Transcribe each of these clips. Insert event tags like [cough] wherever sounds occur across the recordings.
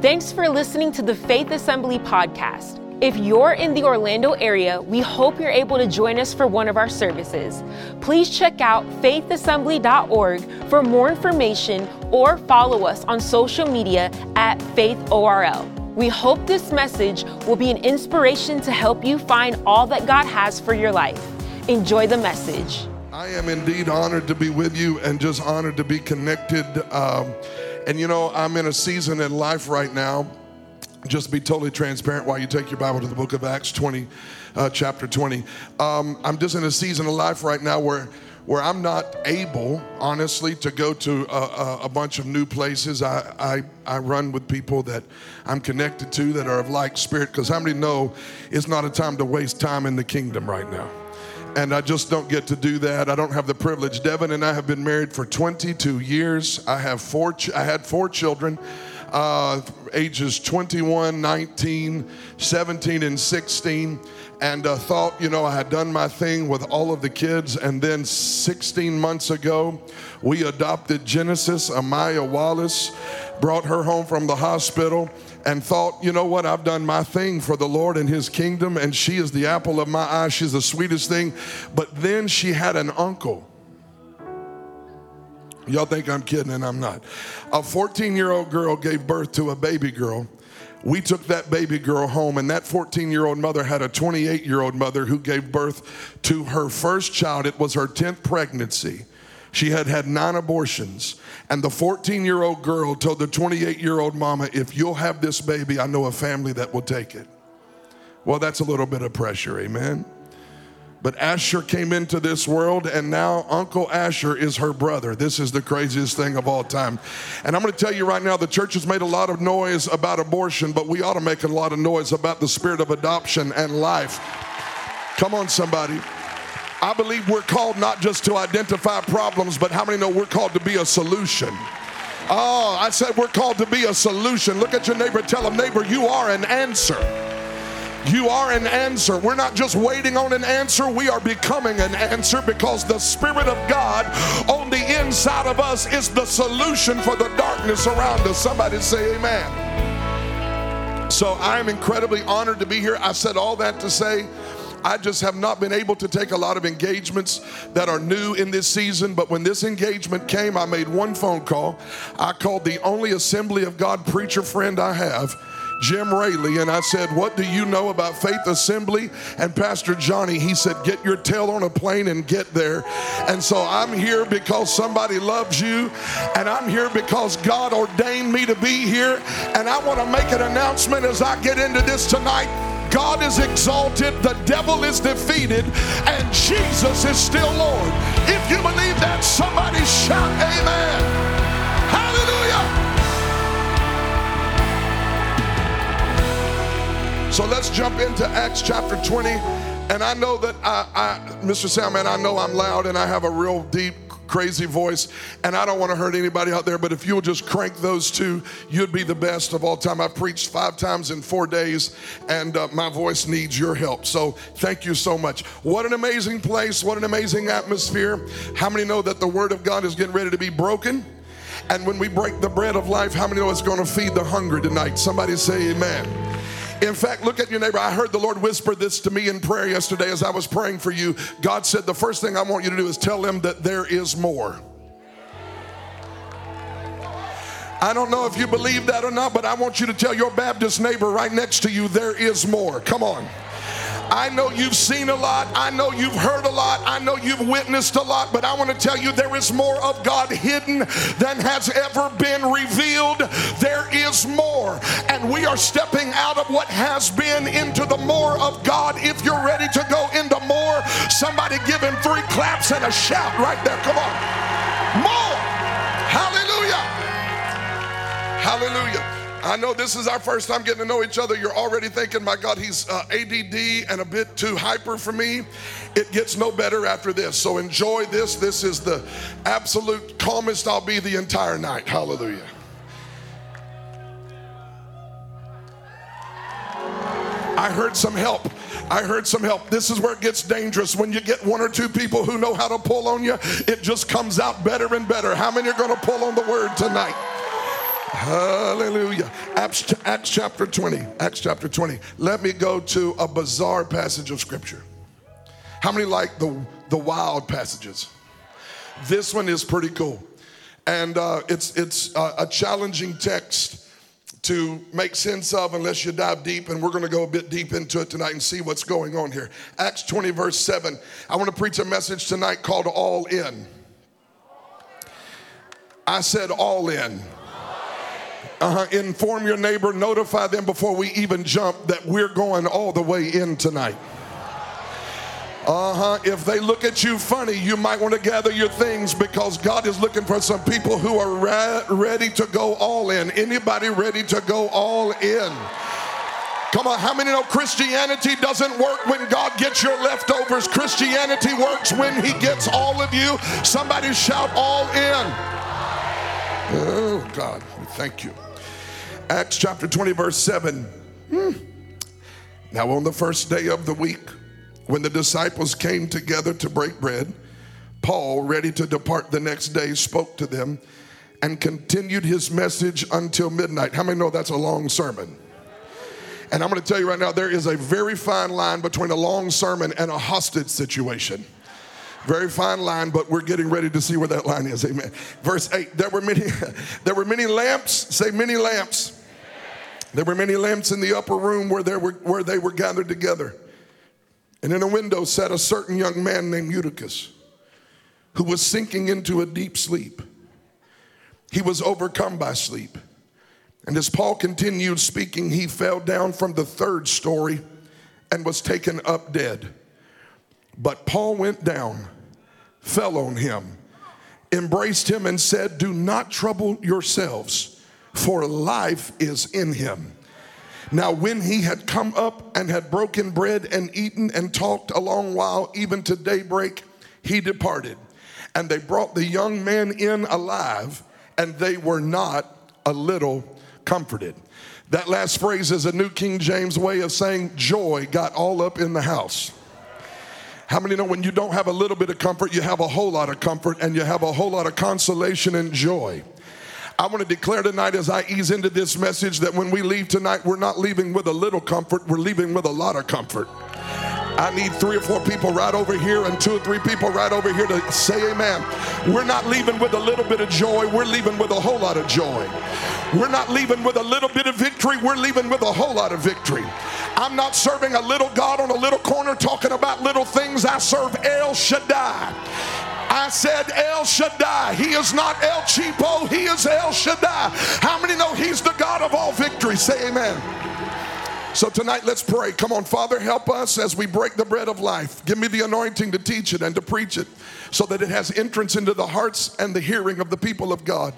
Thanks for listening to the Faith Assembly podcast. If you're in the Orlando area, we hope you're able to join us for one of our services. Please check out faithassembly.org for more information or follow us on social media at faithorl. We hope this message will be an inspiration to help you find all that God has for your life. Enjoy the message. I am indeed honored to be with you and just honored to be connected. Um, and you know, I'm in a season in life right now. Just be totally transparent while you take your Bible to the book of Acts 20, uh, chapter 20. Um, I'm just in a season of life right now where where I'm not able, honestly, to go to a, a, bunch of new places. I, I, I, run with people that I'm connected to that are of like spirit, because how many know it's not a time to waste time in the kingdom right now? And I just don't get to do that. I don't have the privilege. Devin and I have been married for 22 years. I have four. Ch- I had four children uh, ages 21, 19, 17, and 16, and uh, thought, you know, I had done my thing with all of the kids. And then 16 months ago, we adopted Genesis, Amaya Wallace, brought her home from the hospital and thought, you know what, I've done my thing for the Lord and His kingdom, and she is the apple of my eye. She's the sweetest thing. But then she had an uncle Y'all think I'm kidding, and I'm not. A 14 year old girl gave birth to a baby girl. We took that baby girl home, and that 14 year old mother had a 28 year old mother who gave birth to her first child. It was her 10th pregnancy. She had had nine abortions. And the 14 year old girl told the 28 year old mama, If you'll have this baby, I know a family that will take it. Well, that's a little bit of pressure, amen? But Asher came into this world, and now Uncle Asher is her brother. This is the craziest thing of all time. And I'm going to tell you right now the church has made a lot of noise about abortion, but we ought to make a lot of noise about the spirit of adoption and life. Come on, somebody. I believe we're called not just to identify problems, but how many know we're called to be a solution? Oh, I said we're called to be a solution. Look at your neighbor, tell him, neighbor, you are an answer. You are an answer. We're not just waiting on an answer, we are becoming an answer because the Spirit of God on the inside of us is the solution for the darkness around us. Somebody say, Amen. So I am incredibly honored to be here. I said all that to say, I just have not been able to take a lot of engagements that are new in this season. But when this engagement came, I made one phone call. I called the only Assembly of God preacher friend I have Jim Raley, and I said, What do you know about Faith Assembly? And Pastor Johnny, he said, Get your tail on a plane and get there. And so I'm here because somebody loves you, and I'm here because God ordained me to be here. And I want to make an announcement as I get into this tonight. God is exalted, the devil is defeated, and Jesus is still Lord. If you believe that, somebody shout, Amen. Hallelujah. So let's jump into Acts chapter 20. And I know that I, I Mr. Salman, I know I'm loud and I have a real deep, crazy voice, and I don't want to hurt anybody out there, but if you'll just crank those two, you'd be the best of all time. I've preached five times in four days, and uh, my voice needs your help. So thank you so much. What an amazing place, what an amazing atmosphere. How many know that the Word of God is getting ready to be broken? And when we break the bread of life, how many know it's going to feed the hungry tonight? Somebody say, Amen. In fact, look at your neighbor. I heard the Lord whisper this to me in prayer yesterday as I was praying for you. God said, The first thing I want you to do is tell them that there is more. I don't know if you believe that or not, but I want you to tell your Baptist neighbor right next to you, there is more. Come on. I know you've seen a lot. I know you've heard a lot. I know you've witnessed a lot, but I want to tell you there is more of God hidden than has ever been revealed. Are stepping out of what has been into the more of God. If you're ready to go into more, somebody give him three claps and a shout right there. Come on. More. Hallelujah. Hallelujah. I know this is our first time getting to know each other. You're already thinking, my God, he's uh, ADD and a bit too hyper for me. It gets no better after this. So enjoy this. This is the absolute calmest I'll be the entire night. Hallelujah. I heard some help. I heard some help. This is where it gets dangerous. When you get one or two people who know how to pull on you, it just comes out better and better. How many are going to pull on the word tonight? Hallelujah. Acts, Acts chapter 20. Acts chapter 20. Let me go to a bizarre passage of scripture. How many like the, the wild passages? This one is pretty cool. And uh, it's, it's uh, a challenging text to make sense of unless you dive deep. And we're going to go a bit deep into it tonight and see what's going on here. Acts 20, verse 7. I want to preach a message tonight called All In. I said, All in. Uh-huh. Inform your neighbor, notify them before we even jump that we're going all the way in tonight. Uh huh. If they look at you funny, you might want to gather your things because God is looking for some people who are ra- ready to go all in. Anybody ready to go all in? Come on, how many know Christianity doesn't work when God gets your leftovers? Christianity works when He gets all of you. Somebody shout, all in. Oh, God, thank you. Acts chapter 20, verse 7. Hmm. Now, on the first day of the week, when the disciples came together to break bread, Paul, ready to depart the next day, spoke to them and continued his message until midnight. How many know that's a long sermon? And I'm going to tell you right now, there is a very fine line between a long sermon and a hostage situation. Very fine line, but we're getting ready to see where that line is. Amen. Verse 8, there were many, [laughs] there were many lamps, say many lamps there were many lamps in the upper room where, there were, where they were gathered together. And in a window sat a certain young man named Eutychus, who was sinking into a deep sleep. He was overcome by sleep. And as Paul continued speaking, he fell down from the third story and was taken up dead. But Paul went down, fell on him, embraced him, and said, Do not trouble yourselves for life is in him. Now, when he had come up and had broken bread and eaten and talked a long while, even to daybreak, he departed. And they brought the young man in alive, and they were not a little comforted. That last phrase is a New King James way of saying joy got all up in the house. How many know when you don't have a little bit of comfort, you have a whole lot of comfort and you have a whole lot of consolation and joy? I want to declare tonight as I ease into this message that when we leave tonight, we're not leaving with a little comfort, we're leaving with a lot of comfort. I need three or four people right over here and two or three people right over here to say amen. We're not leaving with a little bit of joy, we're leaving with a whole lot of joy. We're not leaving with a little bit of victory, we're leaving with a whole lot of victory. I'm not serving a little God on a little corner talking about little things. I serve El Shaddai. I said El Shaddai. He is not El Cheapo, he is El Shaddai. How many know he's the God of all victory? Say amen. So tonight, let's pray. Come on, Father, help us as we break the bread of life. Give me the anointing to teach it and to preach it so that it has entrance into the hearts and the hearing of the people of God.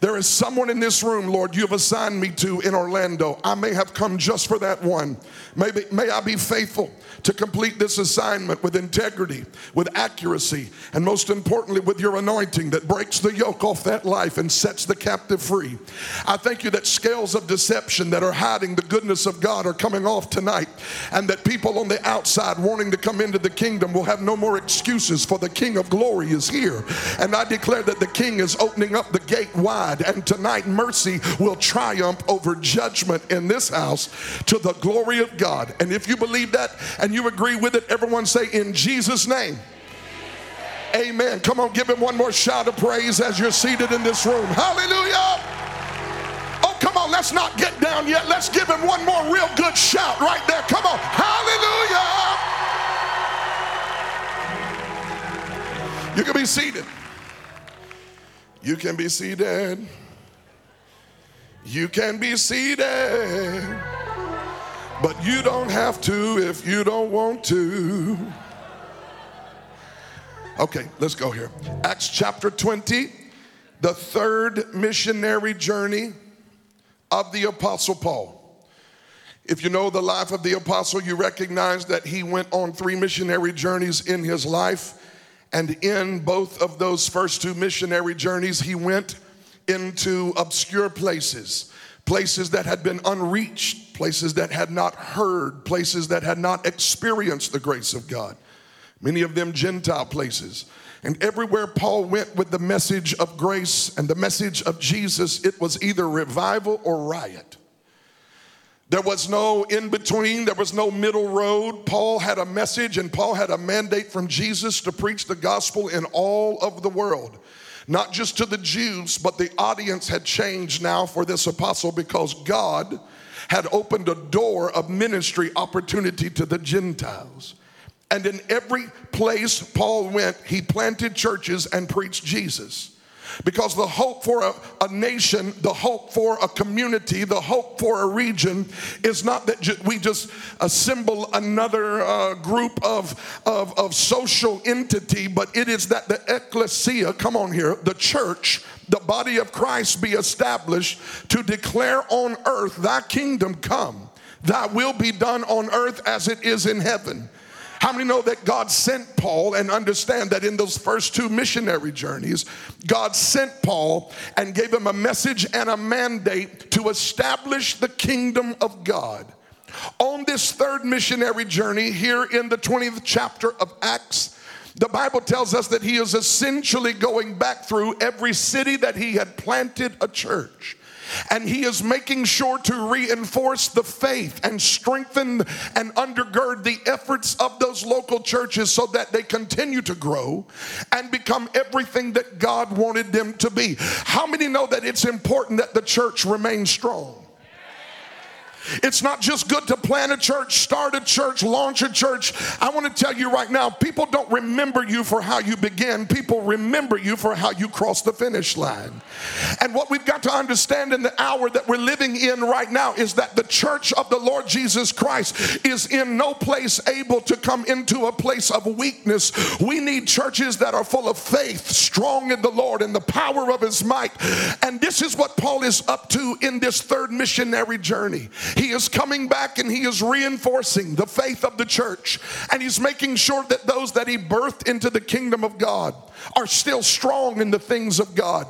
There is someone in this room, Lord, you have assigned me to in Orlando. I may have come just for that one. Maybe, may I be faithful to complete this assignment with integrity, with accuracy, and most importantly, with your anointing that breaks the yoke off that life and sets the captive free. I thank you that scales of deception that are hiding the goodness of God are coming off tonight, and that people on the outside wanting to come into the kingdom will have no more excuses, for the King of glory is here. And I declare that the King is opening up the gate wide, and tonight mercy will triumph over judgment in this house to the glory of God. And if you believe that and you agree with it, everyone say, In Jesus' name. Amen. Come on, give him one more shout of praise as you're seated in this room. Hallelujah. Oh, come on, let's not get down yet. Let's give him one more real good shout right there. Come on. Hallelujah. You can be seated. You can be seated. You can be seated. But you don't have to if you don't want to. Okay, let's go here. Acts chapter 20, the third missionary journey of the Apostle Paul. If you know the life of the Apostle, you recognize that he went on three missionary journeys in his life. And in both of those first two missionary journeys, he went into obscure places places that had been unreached, places that had not heard, places that had not experienced the grace of God. Many of them Gentile places. And everywhere Paul went with the message of grace and the message of Jesus, it was either revival or riot. There was no in between, there was no middle road. Paul had a message and Paul had a mandate from Jesus to preach the gospel in all of the world. Not just to the Jews, but the audience had changed now for this apostle because God had opened a door of ministry opportunity to the Gentiles. And in every place Paul went, he planted churches and preached Jesus. Because the hope for a, a, nation, the hope for a community, the hope for a region is not that ju- we just assemble another uh, group of, social entity, but it is that the ecclesia, come on here, the church, the body of Christ be established to declare on earth, thy kingdom come, thy will be done on earth as it is in heaven. How many know that God sent Paul and understand that in those first two missionary journeys, God sent Paul and gave him a message and a mandate to establish the kingdom of God. On this third missionary journey, here in the 20th chapter of Acts, the Bible tells us that he is essentially going back through every city that he had planted a church. And he is making sure to reinforce the faith and strengthen and undergird the efforts of those local churches so that they continue to grow and become everything that God wanted them to be. How many know that it's important that the church remain strong? It's not just good to plant a church, start a church, launch a church. I want to tell you right now people don't remember you for how you began, people remember you for how you crossed the finish line. And what we've got to understand in the hour that we're living in right now is that the church of the Lord Jesus Christ is in no place able to come into a place of weakness. We need churches that are full of faith, strong in the Lord and the power of his might. And this is what Paul is up to in this third missionary journey. He is coming back and he is reinforcing the faith of the church. And he's making sure that those that he birthed into the kingdom of God are still strong in the things of God.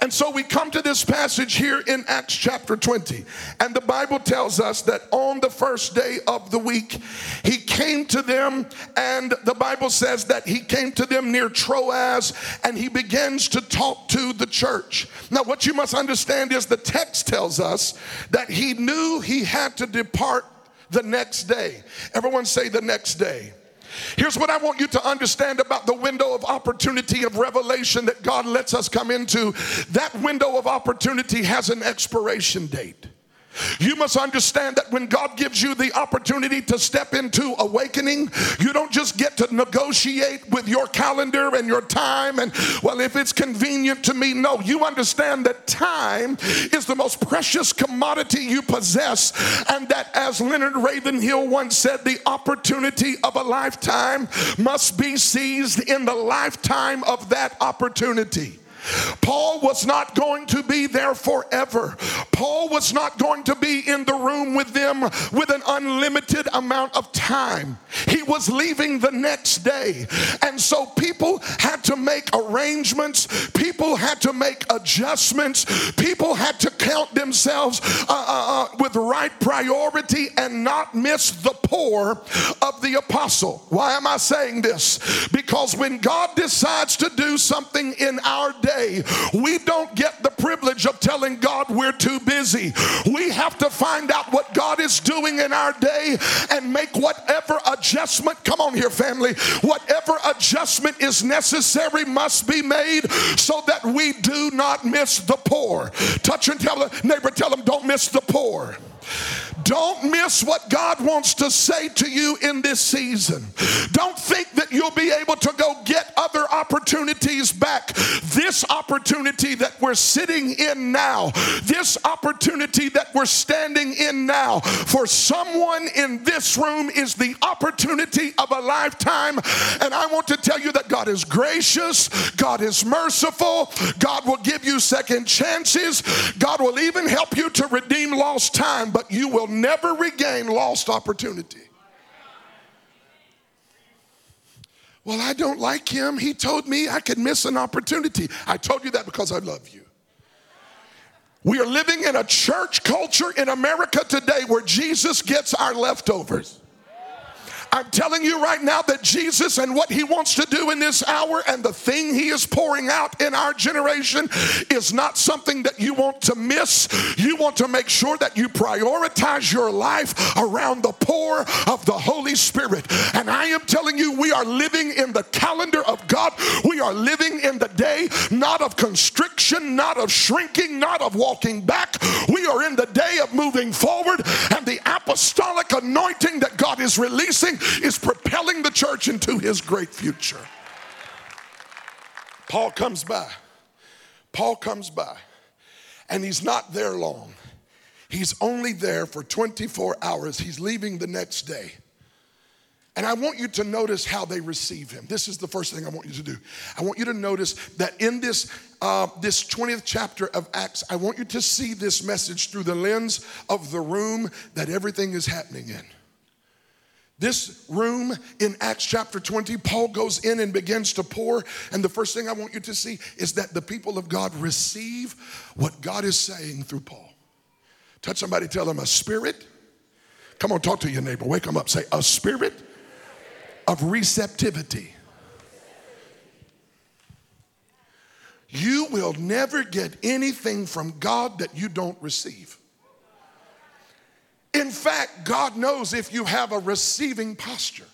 And so we come to this passage here in Acts chapter 20. And the Bible tells us that on the first day of the week, he came to them, and the Bible says that he came to them near Troas and he begins to talk to the church. Now, what you must understand is the text tells us that he knew he had to depart the next day. Everyone say the next day. Here's what I want you to understand about the window of opportunity of revelation that God lets us come into. That window of opportunity has an expiration date. You must understand that when God gives you the opportunity to step into awakening, you don't just get to negotiate with your calendar and your time and, well, if it's convenient to me. No, you understand that time is the most precious commodity you possess, and that, as Leonard Ravenhill once said, the opportunity of a lifetime must be seized in the lifetime of that opportunity. Paul was not going to be there forever. Paul was not going to be in the room with them with an unlimited amount of time. He was leaving the next day. And so people had to make arrangements, people had to make adjustments, people had to count themselves uh, uh, uh, with right priority and not miss the pour of the apostle. Why am I saying this? Because when God decides to do something in our day, we don't get the privilege of telling God we're too busy. We have to find out what God is doing in our day and make whatever adjustment, come on here, family, whatever adjustment is necessary must be made so that we do not miss the pour. Touch and tell neighbor, tell them, don't miss the pour. Don't miss what God wants to say to you in this season. Don't think that you'll be able to go get other opportunities back. This opportunity that we're sitting in now, this opportunity that we're standing in now, for someone in this room is the opportunity of a lifetime. And I want to tell you that God is gracious, God is merciful, God will give you second chances, God will even help you to redeem lost time, but you will never regain lost opportunity. Well, I don't like him. He told me I could miss an opportunity. I told you that because I love you. We are living in a church culture in America today where Jesus gets our leftovers. I'm telling you right now that Jesus and what he wants to do in this hour and the thing he is pouring out in our generation is not something that you want to miss. You want to make sure that you prioritize your life around the pour of the Holy Spirit. And I am telling you, we are living in the calendar of God. We are living in the day not of constriction, not of shrinking, not of walking back. We are in the day of moving forward, and the apostolic anointing that God is releasing is propelling the church into his great future. Paul comes by. Paul comes by, and he's not there long. He's only there for 24 hours. He's leaving the next day. And I want you to notice how they receive him. This is the first thing I want you to do. I want you to notice that in this, uh, this 20th chapter of Acts, I want you to see this message through the lens of the room that everything is happening in. This room in Acts chapter 20, Paul goes in and begins to pour. And the first thing I want you to see is that the people of God receive what God is saying through Paul. Touch somebody, tell them a spirit. Come on, talk to your neighbor. Wake them up. Say, a spirit of receptivity. You will never get anything from God that you don't receive. In fact, God knows if you have a receiving posture,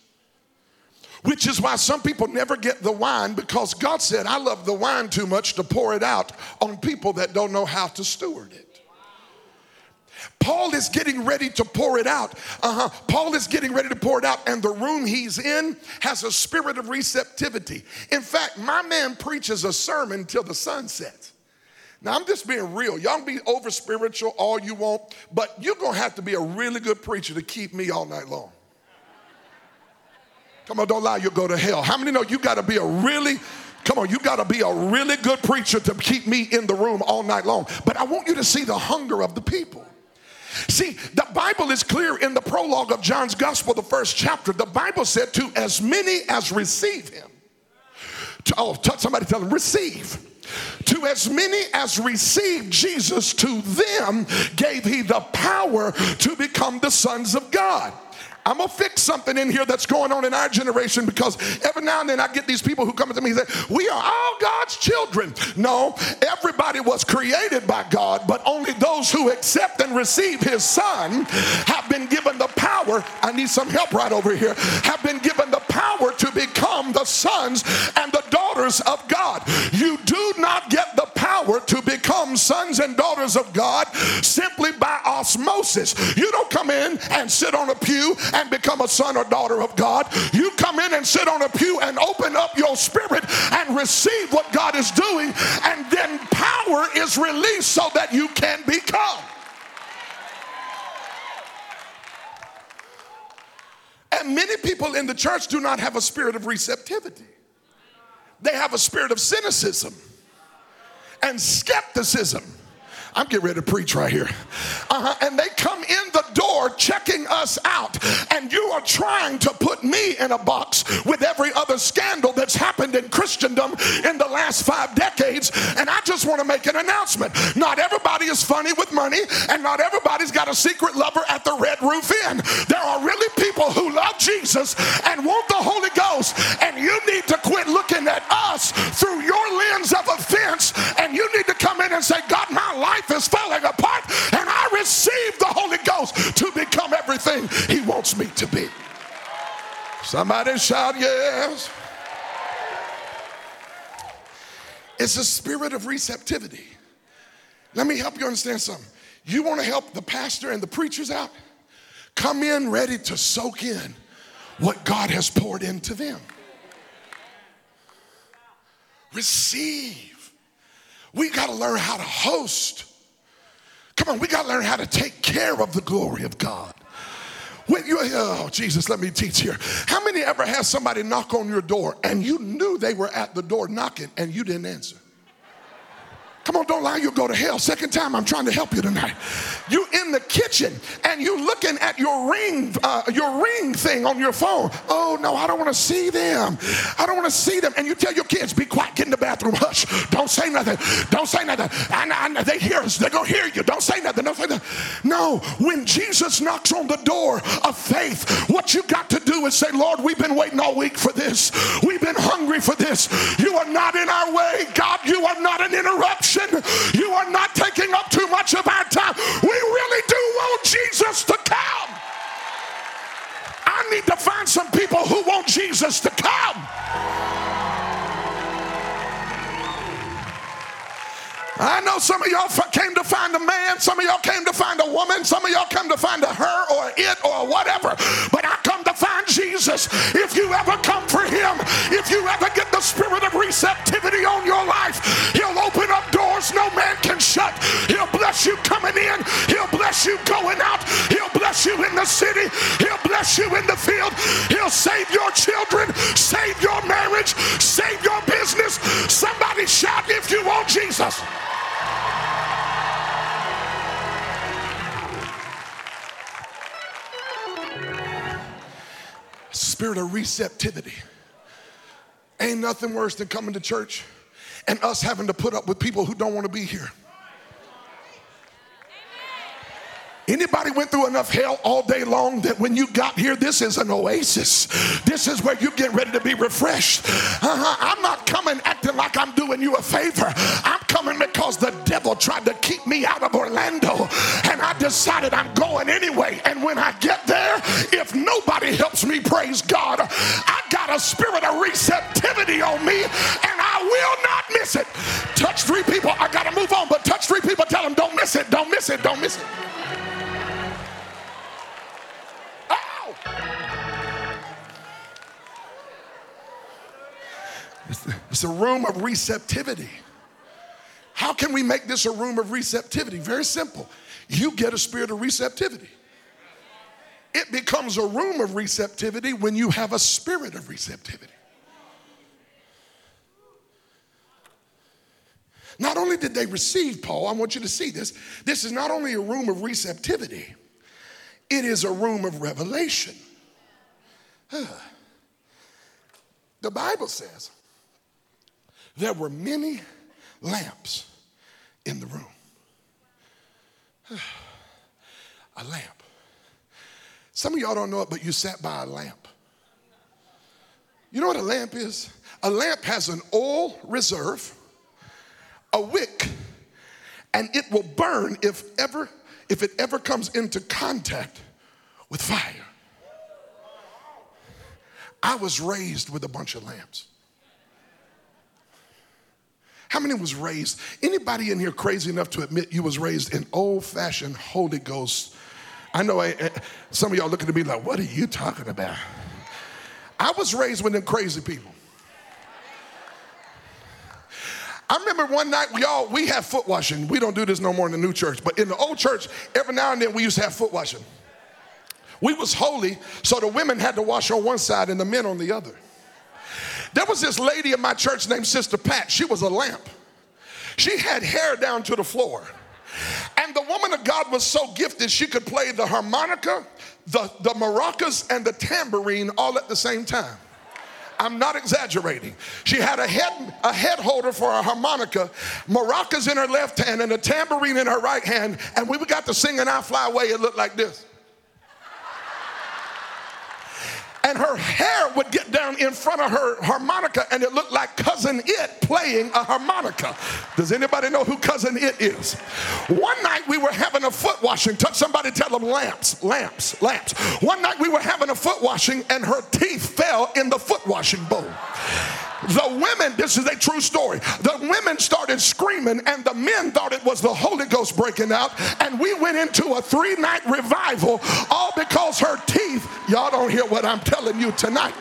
which is why some people never get the wine because God said, I love the wine too much to pour it out on people that don't know how to steward it. Paul is getting ready to pour it out. Uh-huh. Paul is getting ready to pour it out, and the room he's in has a spirit of receptivity. In fact, my man preaches a sermon till the sun sets. Now, I'm just being real. Y'all can be over spiritual all you want, but you're going to have to be a really good preacher to keep me all night long. Come on, don't lie, you'll go to hell. How many know you got to be a really Come on, you got to be a really good preacher to keep me in the room all night long. But I want you to see the hunger of the people. See, the Bible is clear in the prologue of John's Gospel, the first chapter. The Bible said, To as many as receive him. To, oh, somebody tell them, receive. To as many as received Jesus, to them gave he the power to become the sons of God. I'm gonna fix something in here that's going on in our generation because every now and then I get these people who come to me and say, We are all God's children. No, everybody was created by God, but only those who accept and receive His Son have been given the power. I need some help right over here. Have been given the power to become the sons and the daughters of God. You do not get the power to become sons and daughters of God simply by osmosis. You don't come in and sit on a pew and become a son or daughter of God. You come in and sit on a pew and open up your spirit and receive what God is doing, and then power is released so that you can become. And many people in the church do not have a spirit of receptivity. They have a spirit of cynicism and skepticism. I'm getting ready to preach right here. Uh-huh. And they come in door checking us out, and you are trying to put me in a box with every other scandal that's happened in Christendom in the last five decades. And I just want to make an announcement. Not everybody is funny with money, and not everybody's got a secret lover at the Red Roof Inn. There are really people who love Jesus and want the Holy Ghost, and you need to quit looking at us through your lens of offense, and you need to come in and say, God, my life is falling apart receive the Holy Ghost to become everything He wants me to be. Somebody shout, yes. It's a spirit of receptivity. Let me help you understand something. You want to help the pastor and the preachers out? Come in ready to soak in what God has poured into them. Receive. We got to learn how to host. Come on, we got to learn how to take care of the glory of God. When you, oh, Jesus, let me teach here. How many ever had somebody knock on your door and you knew they were at the door knocking and you didn't answer? Come on, don't lie, you'll go to hell. Second time, I'm trying to help you tonight. You in the kitchen and you looking at your ring, uh, your ring thing on your phone. Oh no, I don't want to see them. I don't want to see them. And you tell your kids, be quiet, get in the bathroom, hush. Don't say nothing. Don't say nothing. They hear us. They're gonna hear you. Don't say nothing. Don't say nothing. No, when Jesus knocks on the door of faith, what you got to do is say, Lord, we've been waiting all week for this. We've been hungry for this. You are not in our way, God. You are not an interruption. You are not taking up too much of our time. We really do want Jesus to come. I need to find some people who want Jesus to come. I know some of y'all came to find a man, some of y'all came to find a woman, some of y'all come to find a her or it or whatever. But I come to find Jesus. If you ever come for him, if you ever get the spirit of receptivity on your life, he'll open up doors no man can shut. He'll bless you coming in, he'll bless you going out, he'll bless you in the city, he'll bless you in the field, he'll save your children, save your marriage, save your business. Somebody shout if you want Jesus. Spirit of receptivity. Ain't nothing worse than coming to church and us having to put up with people who don't want to be here. Anybody went through enough hell all day long that when you got here, this is an oasis. This is where you get ready to be refreshed. Uh-huh. I'm not coming acting like I'm doing you a favor. I'm because the devil tried to keep me out of Orlando. And I decided I'm going anyway. And when I get there, if nobody helps me, praise God, I got a spirit of receptivity on me and I will not miss it. Touch three people. I got to move on, but touch three people. Tell them, don't miss it, don't miss it, don't miss it. Oh! It's a room of receptivity. How can we make this a room of receptivity? Very simple. You get a spirit of receptivity. It becomes a room of receptivity when you have a spirit of receptivity. Not only did they receive Paul, I want you to see this. This is not only a room of receptivity, it is a room of revelation. [sighs] The Bible says there were many lamps in the room. [sighs] a lamp. Some of y'all don't know it, but you sat by a lamp. You know what a lamp is? A lamp has an oil reserve, a wick, and it will burn if ever if it ever comes into contact with fire. I was raised with a bunch of lamps. How many was raised? Anybody in here crazy enough to admit you was raised in old-fashioned Holy Ghost? I know I, I, some of y'all looking at me like, what are you talking about? I was raised with them crazy people. I remember one night we all we have foot washing. We don't do this no more in the new church, but in the old church, every now and then we used to have foot washing. We was holy, so the women had to wash on one side and the men on the other. There was this lady in my church named Sister Pat. She was a lamp. She had hair down to the floor. And the woman of God was so gifted, she could play the harmonica, the, the maracas, and the tambourine all at the same time. I'm not exaggerating. She had a head, a head holder for a harmonica, maracas in her left hand, and a tambourine in her right hand. And we got to sing and I fly away, it looked like this. And her hair would get down in front of her harmonica and it looked like Cousin Itt playing a harmonica. Does anybody know who Cousin Itt is? One night we were having a foot washing. Touch somebody tell them lamps lamps lamps. One night we were having a foot washing and her teeth fell in the foot washing bowl the women, this is a true story. The women started screaming, and the men thought it was the Holy Ghost breaking out. And we went into a three night revival, all because her teeth, y'all don't hear what I'm telling you tonight.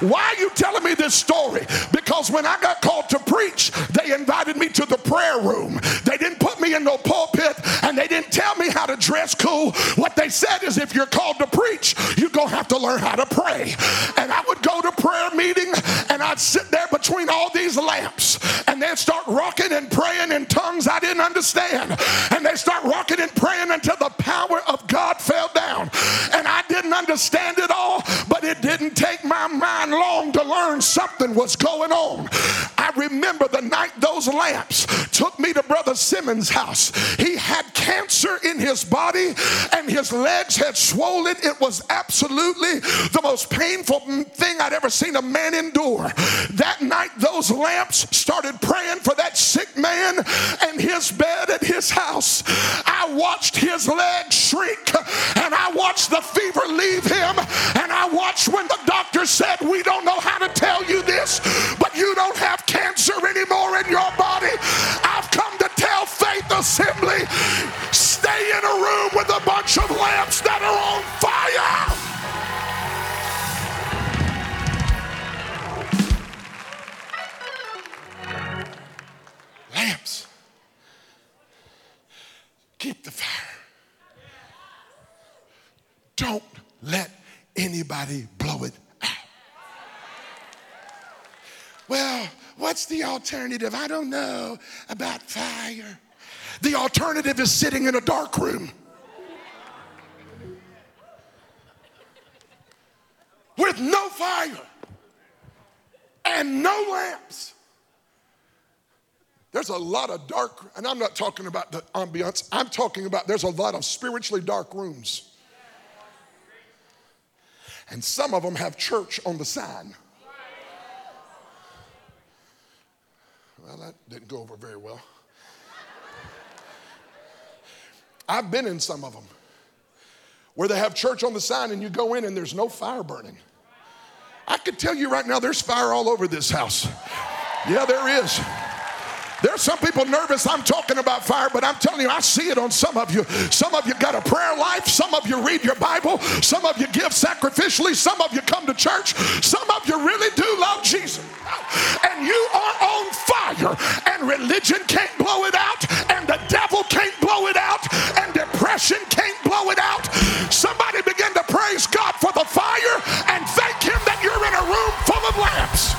Why are you telling me this story? Because when I got called to preach, they invited me to the prayer room. They didn't put me in no pulpit and they didn't tell me how to dress cool. What they said is if you're called to preach, you're going to have to learn how to pray. And I would go to prayer meeting and I'd sit there between all these lamps and they'd start rocking and praying in tongues I didn't understand. And they start rocking and praying until the power of God fell down. And I didn't understand it all, but it didn't take my mind long to learn something was going on. I remember the night those lamps took me to Brother Simmons' house. He had cancer in his body and his legs had swollen. It was absolutely the most painful thing I'd ever seen a man endure. That night, those lamps started praying for that sick man and his bed at his house. I watched his legs shrink and I watched the fever leave him and I watched when the doctor said, We don't know how to tell you this, but you don't have cancer anymore in your body. I've come to tell Faith Assembly stay in a room with a bunch of lamps that are on fire. Lamps. Keep the fire. Don't let anybody blow it out. Well, what's the alternative? I don't know about fire. The alternative is sitting in a dark room. With no fire and no lamps. There's a lot of dark, and I'm not talking about the ambiance, I'm talking about there's a lot of spiritually dark rooms. And some of them have church on the sign. Well, that didn't go over very well. I've been in some of them where they have church on the sign and you go in and there's no fire burning. I could tell you right now, there's fire all over this house. Yeah, there is. There's some people nervous I'm talking about fire, but I'm telling you, I see it on some of you. Some of you got a prayer life, some of you read your Bible, some of you give sacrificially, some of you come to church, some of you really do love Jesus. And you are on fire, and religion can't blow it out, and the devil can't blow it out, and depression can't blow it out. Somebody begin to praise God for the fire and thank Him that you're in a room full of lamps.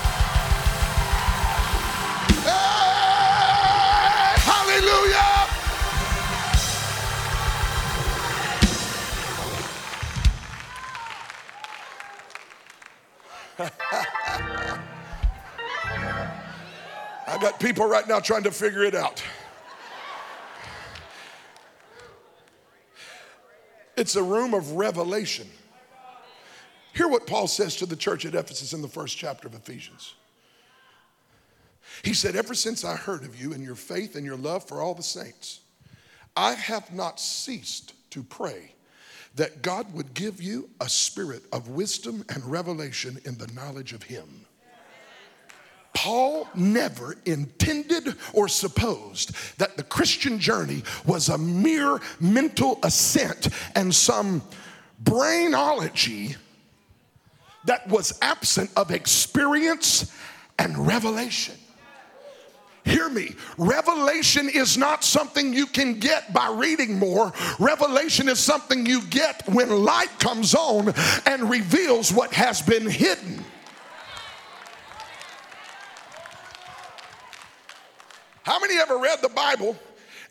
Hey, hallelujah. [laughs] I got people right now trying to figure it out. It's a room of revelation. Hear what Paul says to the church at Ephesus in the first chapter of Ephesians. He said, Ever since I heard of you and your faith and your love for all the saints, I have not ceased to pray that God would give you a spirit of wisdom and revelation in the knowledge of Him. Paul never intended or supposed that the Christian journey was a mere mental ascent and some brainology that was absent of experience and revelation. Hear me. Revelation is not something you can get by reading more. Revelation is something you get when light comes on and reveals what has been hidden. How many ever read the Bible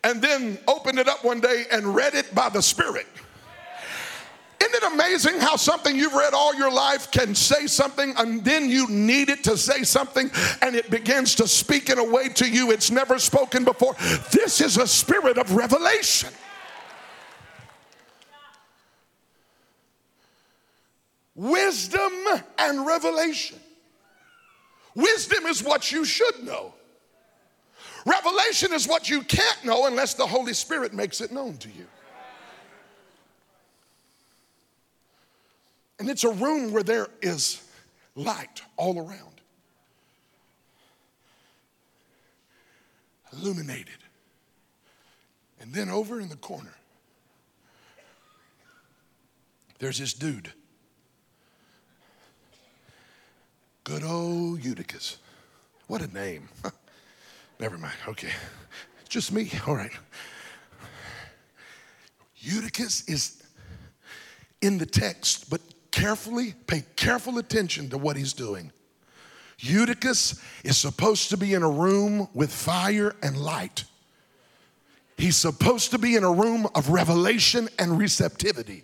and then opened it up one day and read it by the Spirit? Isn't it amazing how something you've read all your life can say something and then you need it to say something and it begins to speak in a way to you it's never spoken before? This is a spirit of revelation. Wisdom and revelation. Wisdom is what you should know. Revelation is what you can't know unless the Holy Spirit makes it known to you. And it's a room where there is light all around, illuminated. And then over in the corner, there's this dude. Good old Eutychus. What a name. [laughs] Never mind. Okay. It's just me. All right. Eutychus is in the text, but carefully, pay careful attention to what he's doing. Eutychus is supposed to be in a room with fire and light. He's supposed to be in a room of revelation and receptivity,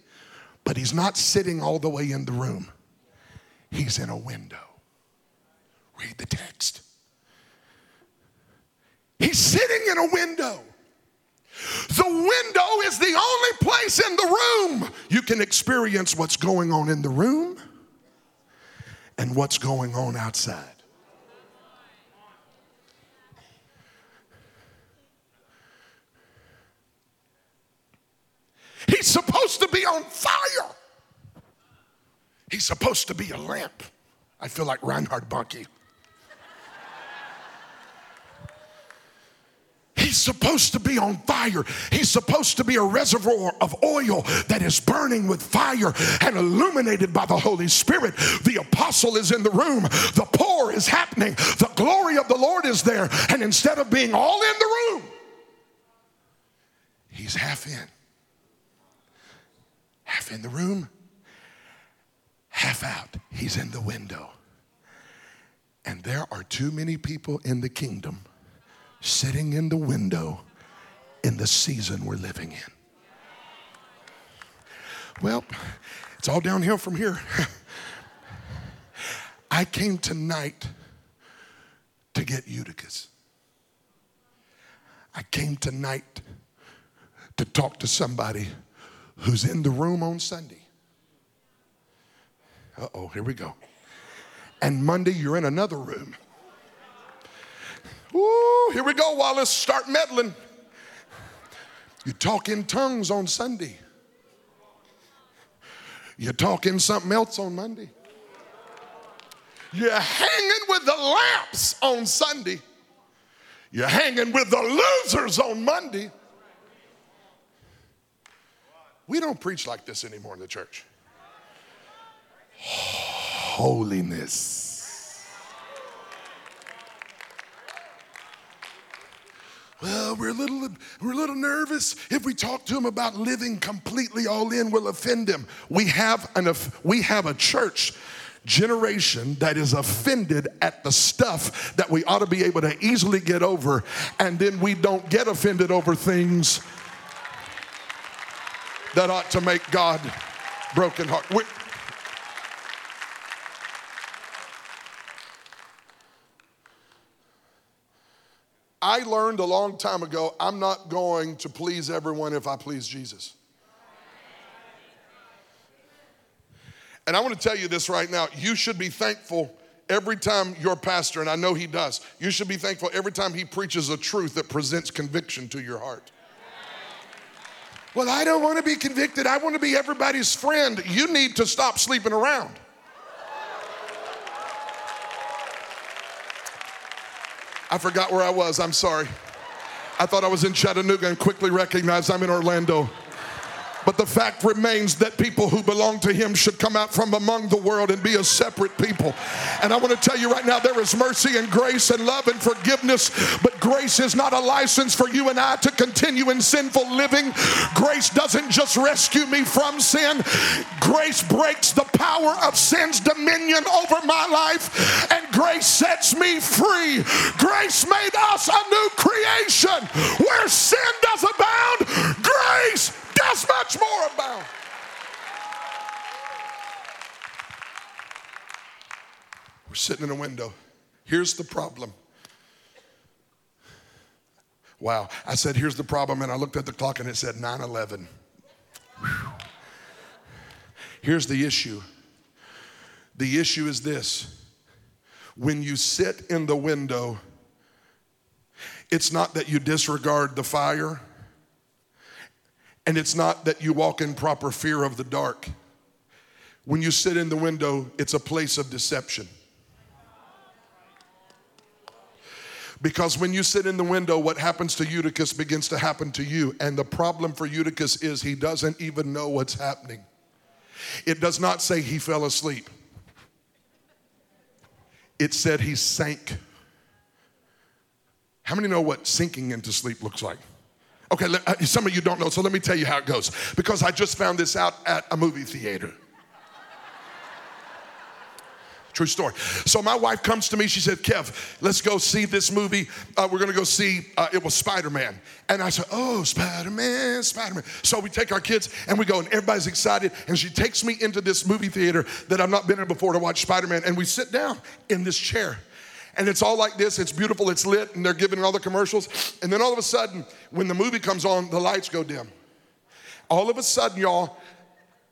but he's not sitting all the way in the room. He's in a window. Read the text. Sitting in a window. The window is the only place in the room you can experience what's going on in the room and what's going on outside. He's supposed to be on fire. He's supposed to be a lamp. I feel like Reinhard Bonnke. He's supposed to be on fire. He's supposed to be a reservoir of oil that is burning with fire and illuminated by the Holy Spirit. The apostle is in the room. The pour is happening. The glory of the Lord is there. And instead of being all in the room, he's half in. Half in the room, half out. He's in the window. And there are too many people in the kingdom sitting in the window in the season we're living in. Well, it's all downhill from here. [laughs] I came tonight to get Eutychus. I came tonight to talk to somebody who's in the room on Sunday. Uh oh, here we go. And Monday, you're in another room. Ooh, here we go, Wallace. Start meddling. You talk in tongues on Sunday. You talk in something else on Monday. You're hanging with the lamps on Sunday. You're hanging with the losers on Monday. We don't preach like this anymore in the church. [sighs] Holiness. Well, we're a little we're a little nervous. If we talk to him about living completely all in, we'll offend him. We have an we have a church generation that is offended at the stuff that we ought to be able to easily get over, and then we don't get offended over things that ought to make God broken heart. We're, I learned a long time ago I'm not going to please everyone if I please Jesus. And I want to tell you this right now. You should be thankful every time your pastor, and I know he does, you should be thankful every time he preaches a truth that presents conviction to your heart. Well, I don't want to be convicted. I want to be everybody's friend. You need to stop sleeping around. I forgot where I was. I'm sorry. I thought I was in Chattanooga and quickly recognized I'm in Orlando. But the fact remains that people who belong to Him should come out from among the world and be a separate people. And I want to tell you right now there is mercy and grace and love and forgiveness, but grace is not a license for you and I to continue in sinful living. Grace doesn't just rescue me from sin, grace breaks the power of sin's dominion over my life, and grace sets me free. Grace made us a new creation where sin does abound, grace does much more abound. We're sitting in a window. Here's the problem. Wow. I said, here's the problem, and I looked at the clock and it said 9 11. Here's the issue the issue is this when you sit in the window, it's not that you disregard the fire, and it's not that you walk in proper fear of the dark. When you sit in the window, it's a place of deception. Because when you sit in the window, what happens to Eutychus begins to happen to you. And the problem for Eutychus is he doesn't even know what's happening. It does not say he fell asleep, it said he sank. How many know what sinking into sleep looks like? Okay, uh, some of you don't know, so let me tell you how it goes. Because I just found this out at a movie theater. True story. So my wife comes to me. She said, "Kev, let's go see this movie. Uh, we're to go see. Uh, it was Spider Man." And I said, "Oh, Spider Man, Spider Man." So we take our kids and we go, and everybody's excited. And she takes me into this movie theater that I've not been in before to watch Spider Man. And we sit down in this chair. And it's all like this. It's beautiful. It's lit, and they're giving all the commercials. And then all of a sudden, when the movie comes on, the lights go dim. All of a sudden, y'all,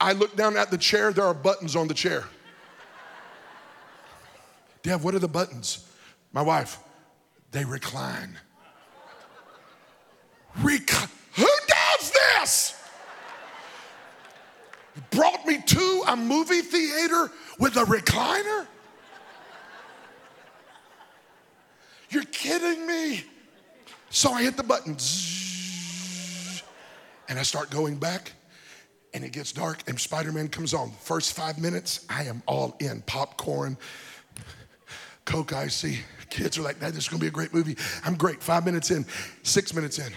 I look down at the chair. There are buttons on the chair. Dad, what are the buttons? My wife, they recline. Recline. Who does this? Brought me to a movie theater with a recliner? You're kidding me. So I hit the button. And I start going back, and it gets dark, and Spider Man comes on. First five minutes, I am all in popcorn, Coke Icy. Kids are like, "That this is gonna be a great movie. I'm great. Five minutes in, six minutes in.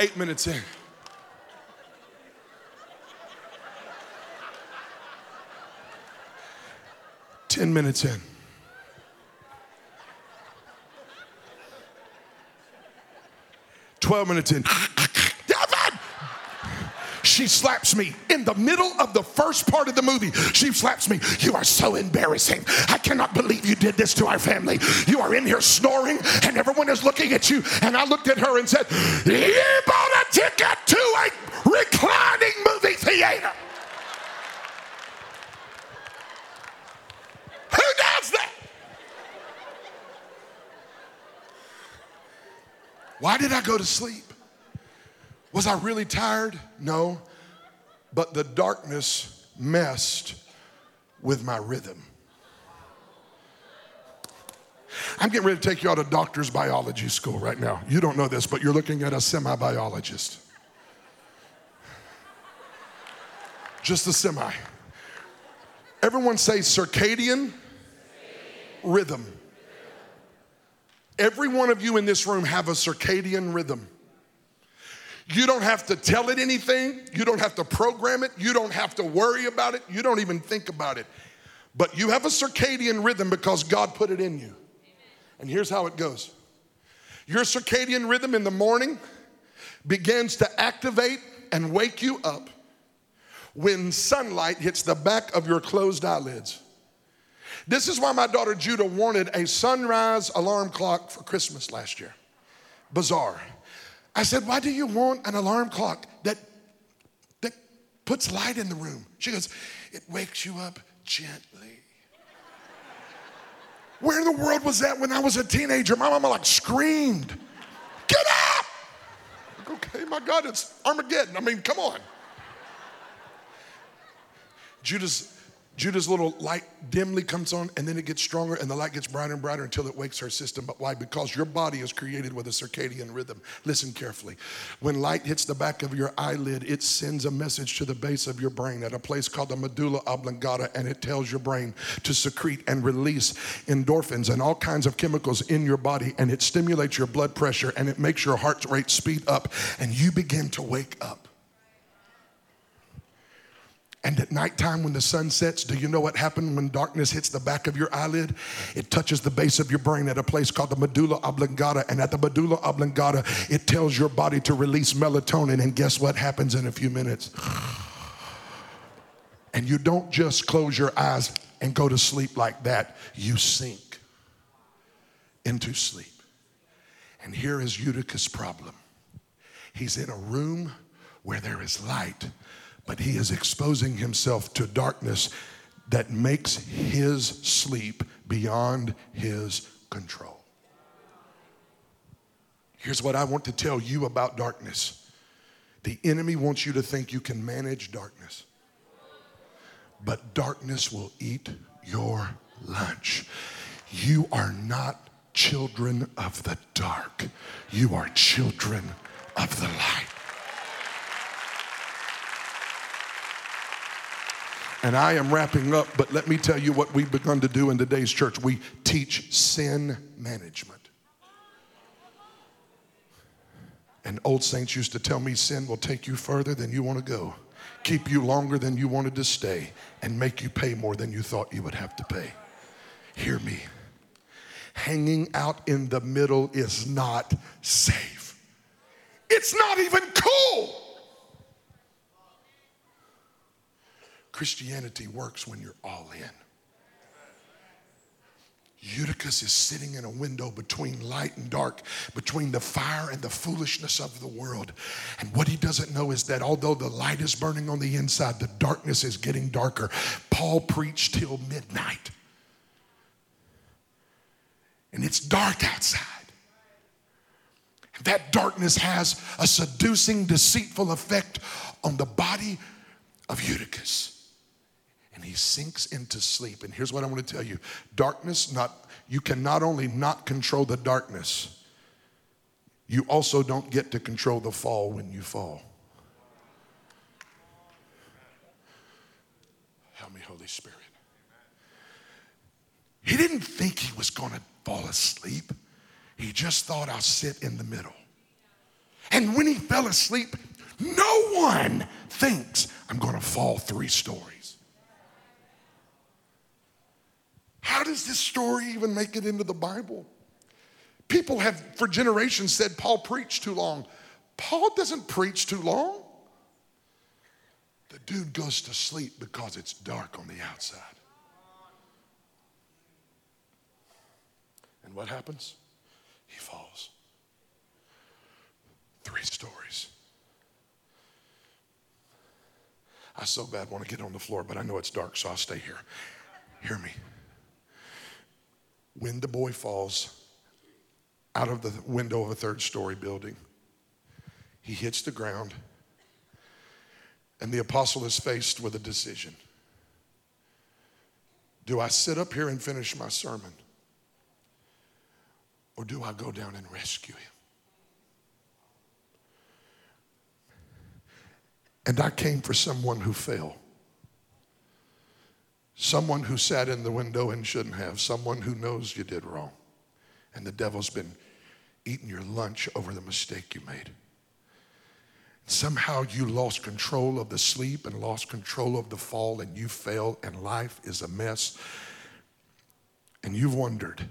Eight minutes in. Ten minutes in. Twelve minutes in she slaps me in the middle of the first part of the movie. She slaps me. You are so embarrassing. I cannot believe you did this to our family. You are in here snoring, and everyone is looking at you. And I looked at her and said, You bought a ticket to a reclining movie theater. Who does that? Why did I go to sleep? Was I really tired? No. But the darkness messed with my rhythm. I'm getting ready to take you out of doctor's biology school right now. You don't know this, but you're looking at a semi biologist. Just a semi. Everyone say circadian rhythm. Every one of you in this room have a circadian rhythm. You don't have to tell it anything. You don't have to program it. You don't have to worry about it. You don't even think about it. But you have a circadian rhythm because God put it in you. And here's how it goes your circadian rhythm in the morning begins to activate and wake you up when sunlight hits the back of your closed eyelids. This is why my daughter Judah wanted a sunrise alarm clock for Christmas last year. Bizarre. I said, Why do you want an alarm clock that, that puts light in the room? She goes, It wakes you up gently. Where in the world was that when I was a teenager? My mama like screamed, Get up! Like, okay, my God, it's Armageddon. I mean, come on. Judas Judah's little light dimly comes on and then it gets stronger and the light gets brighter and brighter until it wakes her system. But why? Because your body is created with a circadian rhythm. Listen carefully. When light hits the back of your eyelid, it sends a message to the base of your brain at a place called the medulla oblongata and it tells your brain to secrete and release endorphins and all kinds of chemicals in your body and it stimulates your blood pressure and it makes your heart rate speed up and you begin to wake up. And at nighttime, when the sun sets, do you know what happens when darkness hits the back of your eyelid? It touches the base of your brain at a place called the medulla oblongata. And at the medulla oblongata, it tells your body to release melatonin. And guess what happens in a few minutes? And you don't just close your eyes and go to sleep like that, you sink into sleep. And here is Eutychus' problem he's in a room where there is light but he is exposing himself to darkness that makes his sleep beyond his control. Here's what I want to tell you about darkness the enemy wants you to think you can manage darkness, but darkness will eat your lunch. You are not children of the dark. You are children of the light. And I am wrapping up, but let me tell you what we've begun to do in today's church. We teach sin management. And old saints used to tell me sin will take you further than you want to go, keep you longer than you wanted to stay, and make you pay more than you thought you would have to pay. Hear me. Hanging out in the middle is not safe. It's not even cool. Christianity works when you're all in. Eutychus is sitting in a window between light and dark, between the fire and the foolishness of the world. And what he doesn't know is that although the light is burning on the inside, the darkness is getting darker. Paul preached till midnight. And it's dark outside. And That darkness has a seducing, deceitful effect on the body of Eutychus and he sinks into sleep. And here's what I want to tell you darkness, not, you can not only not control the darkness, you also don't get to control the fall when you fall. Help me, Holy Spirit. He didn't think he was going to fall asleep. He just thought I'll sit in the middle. And when he fell asleep, no one thinks I'm going to fall three stories. How does this story even make it into the Bible? People have for generations said Paul preached too long. Paul doesn't preach too long. The dude goes to sleep because it's dark on the outside. And what happens? He falls. Three stories. I so bad want to get on the floor, but I know it's dark, so I'll stay here. Hear me when the boy falls out of the window of a third story building, he hits the ground, and the apostle is faced with a decision. Do I sit up here and finish my sermon? Or do I go down and rescue him? And I came for someone who fell. Someone who sat in the window and shouldn't have, someone who knows you did wrong. And the devil's been eating your lunch over the mistake you made. Somehow you lost control of the sleep and lost control of the fall, and you fell, and life is a mess. And you've wondered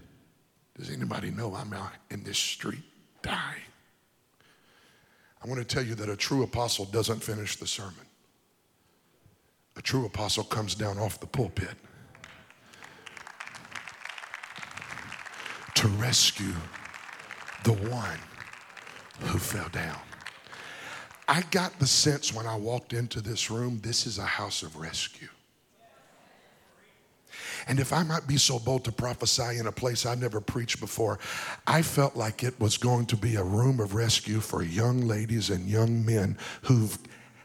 does anybody know I'm out in this street dying? I want to tell you that a true apostle doesn't finish the sermon. A true apostle comes down off the pulpit to rescue the one who fell down. I got the sense when I walked into this room, this is a house of rescue. And if I might be so bold to prophesy in a place I never preached before, I felt like it was going to be a room of rescue for young ladies and young men who've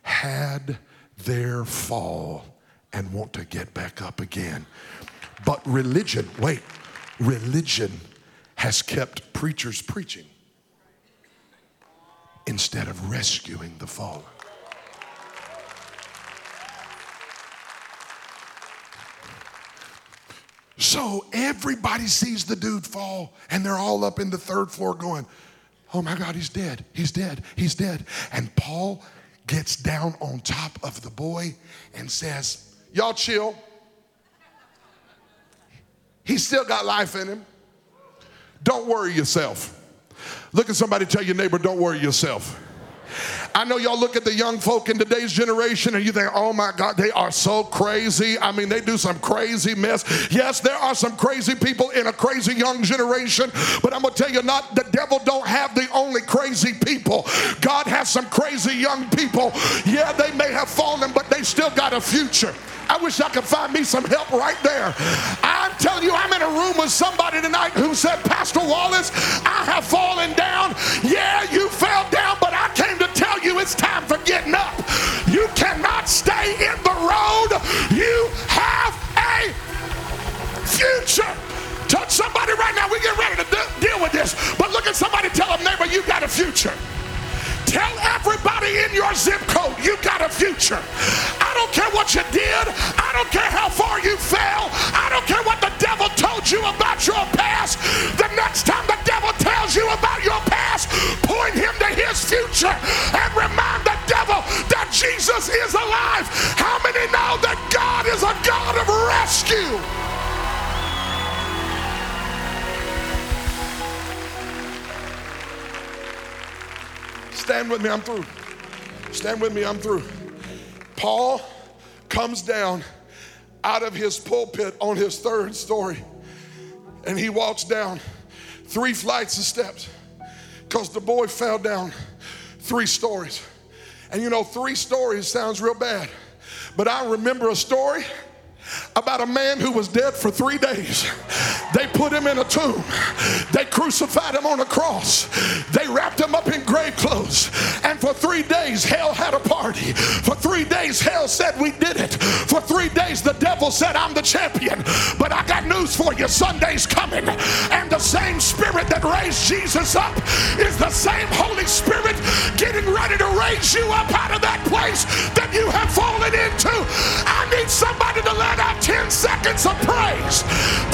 had their fall and want to get back up again. But religion, wait, religion has kept preachers preaching instead of rescuing the fallen. So everybody sees the dude fall, and they're all up in the third floor going, Oh my God, he's dead. He's dead. He's dead. And Paul gets down on top of the boy and says, Y'all chill. He's still got life in him. Don't worry yourself. Look at somebody, tell your neighbor, don't worry yourself. I know y'all look at the young folk in today's generation and you think, oh my God, they are so crazy. I mean, they do some crazy mess. Yes, there are some crazy people in a crazy young generation, but I'm gonna tell you, not the devil don't have the only crazy people. God has some crazy young people. Yeah, they may have fallen, but they still got a future. I wish I could find me some help right there. I'm telling you, I'm in a room with somebody tonight who said, Pastor Wallace, I have fallen down. Yeah, you fell down, but I came to you it's time for getting up. You cannot stay in the road. You have a future. Touch somebody right now. We get ready to deal with this. But look at somebody, tell them, neighbor, you got a future. Tell everybody in your zip code you got a future. I don't care what you did. I don't care how far you fell. I don't care what the devil told you about your past. The next time the devil tells you about your past, point him to his future and remind the devil that Jesus is alive. How many know that God is a God of rescue? Stand with me, I'm through. Stand with me, I'm through. Paul comes down out of his pulpit on his third story and he walks down three flights of steps because the boy fell down three stories. And you know, three stories sounds real bad, but I remember a story about a man who was dead for three days. They put him in a tomb. They crucified him on a cross. They wrapped him up in grave clothes. And for three days, hell had a party. For three days, hell said, We did it. For three days, the devil said, I'm the champion. But I got news for you Sunday's coming. And the same spirit that raised Jesus up is the same Holy Spirit getting ready to raise you up out of that place that you have fallen into. I need somebody to let out 10 seconds of praise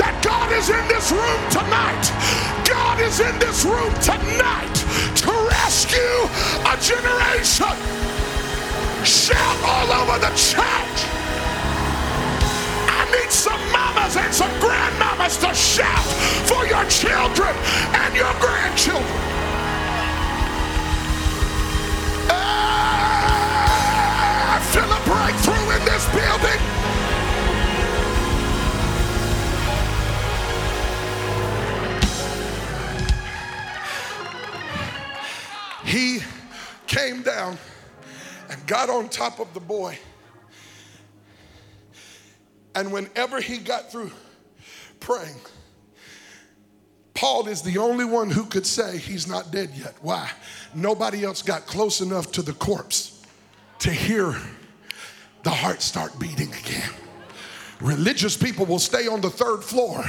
that God is in this room tonight. God is in this room tonight to rescue a generation. Shout all over the church. I need some mamas and some grandmamas to shout for your children and your grandchildren. I He came down and got on top of the boy. And whenever he got through praying, Paul is the only one who could say he's not dead yet. Why? Nobody else got close enough to the corpse to hear the heart start beating again. Religious people will stay on the third floor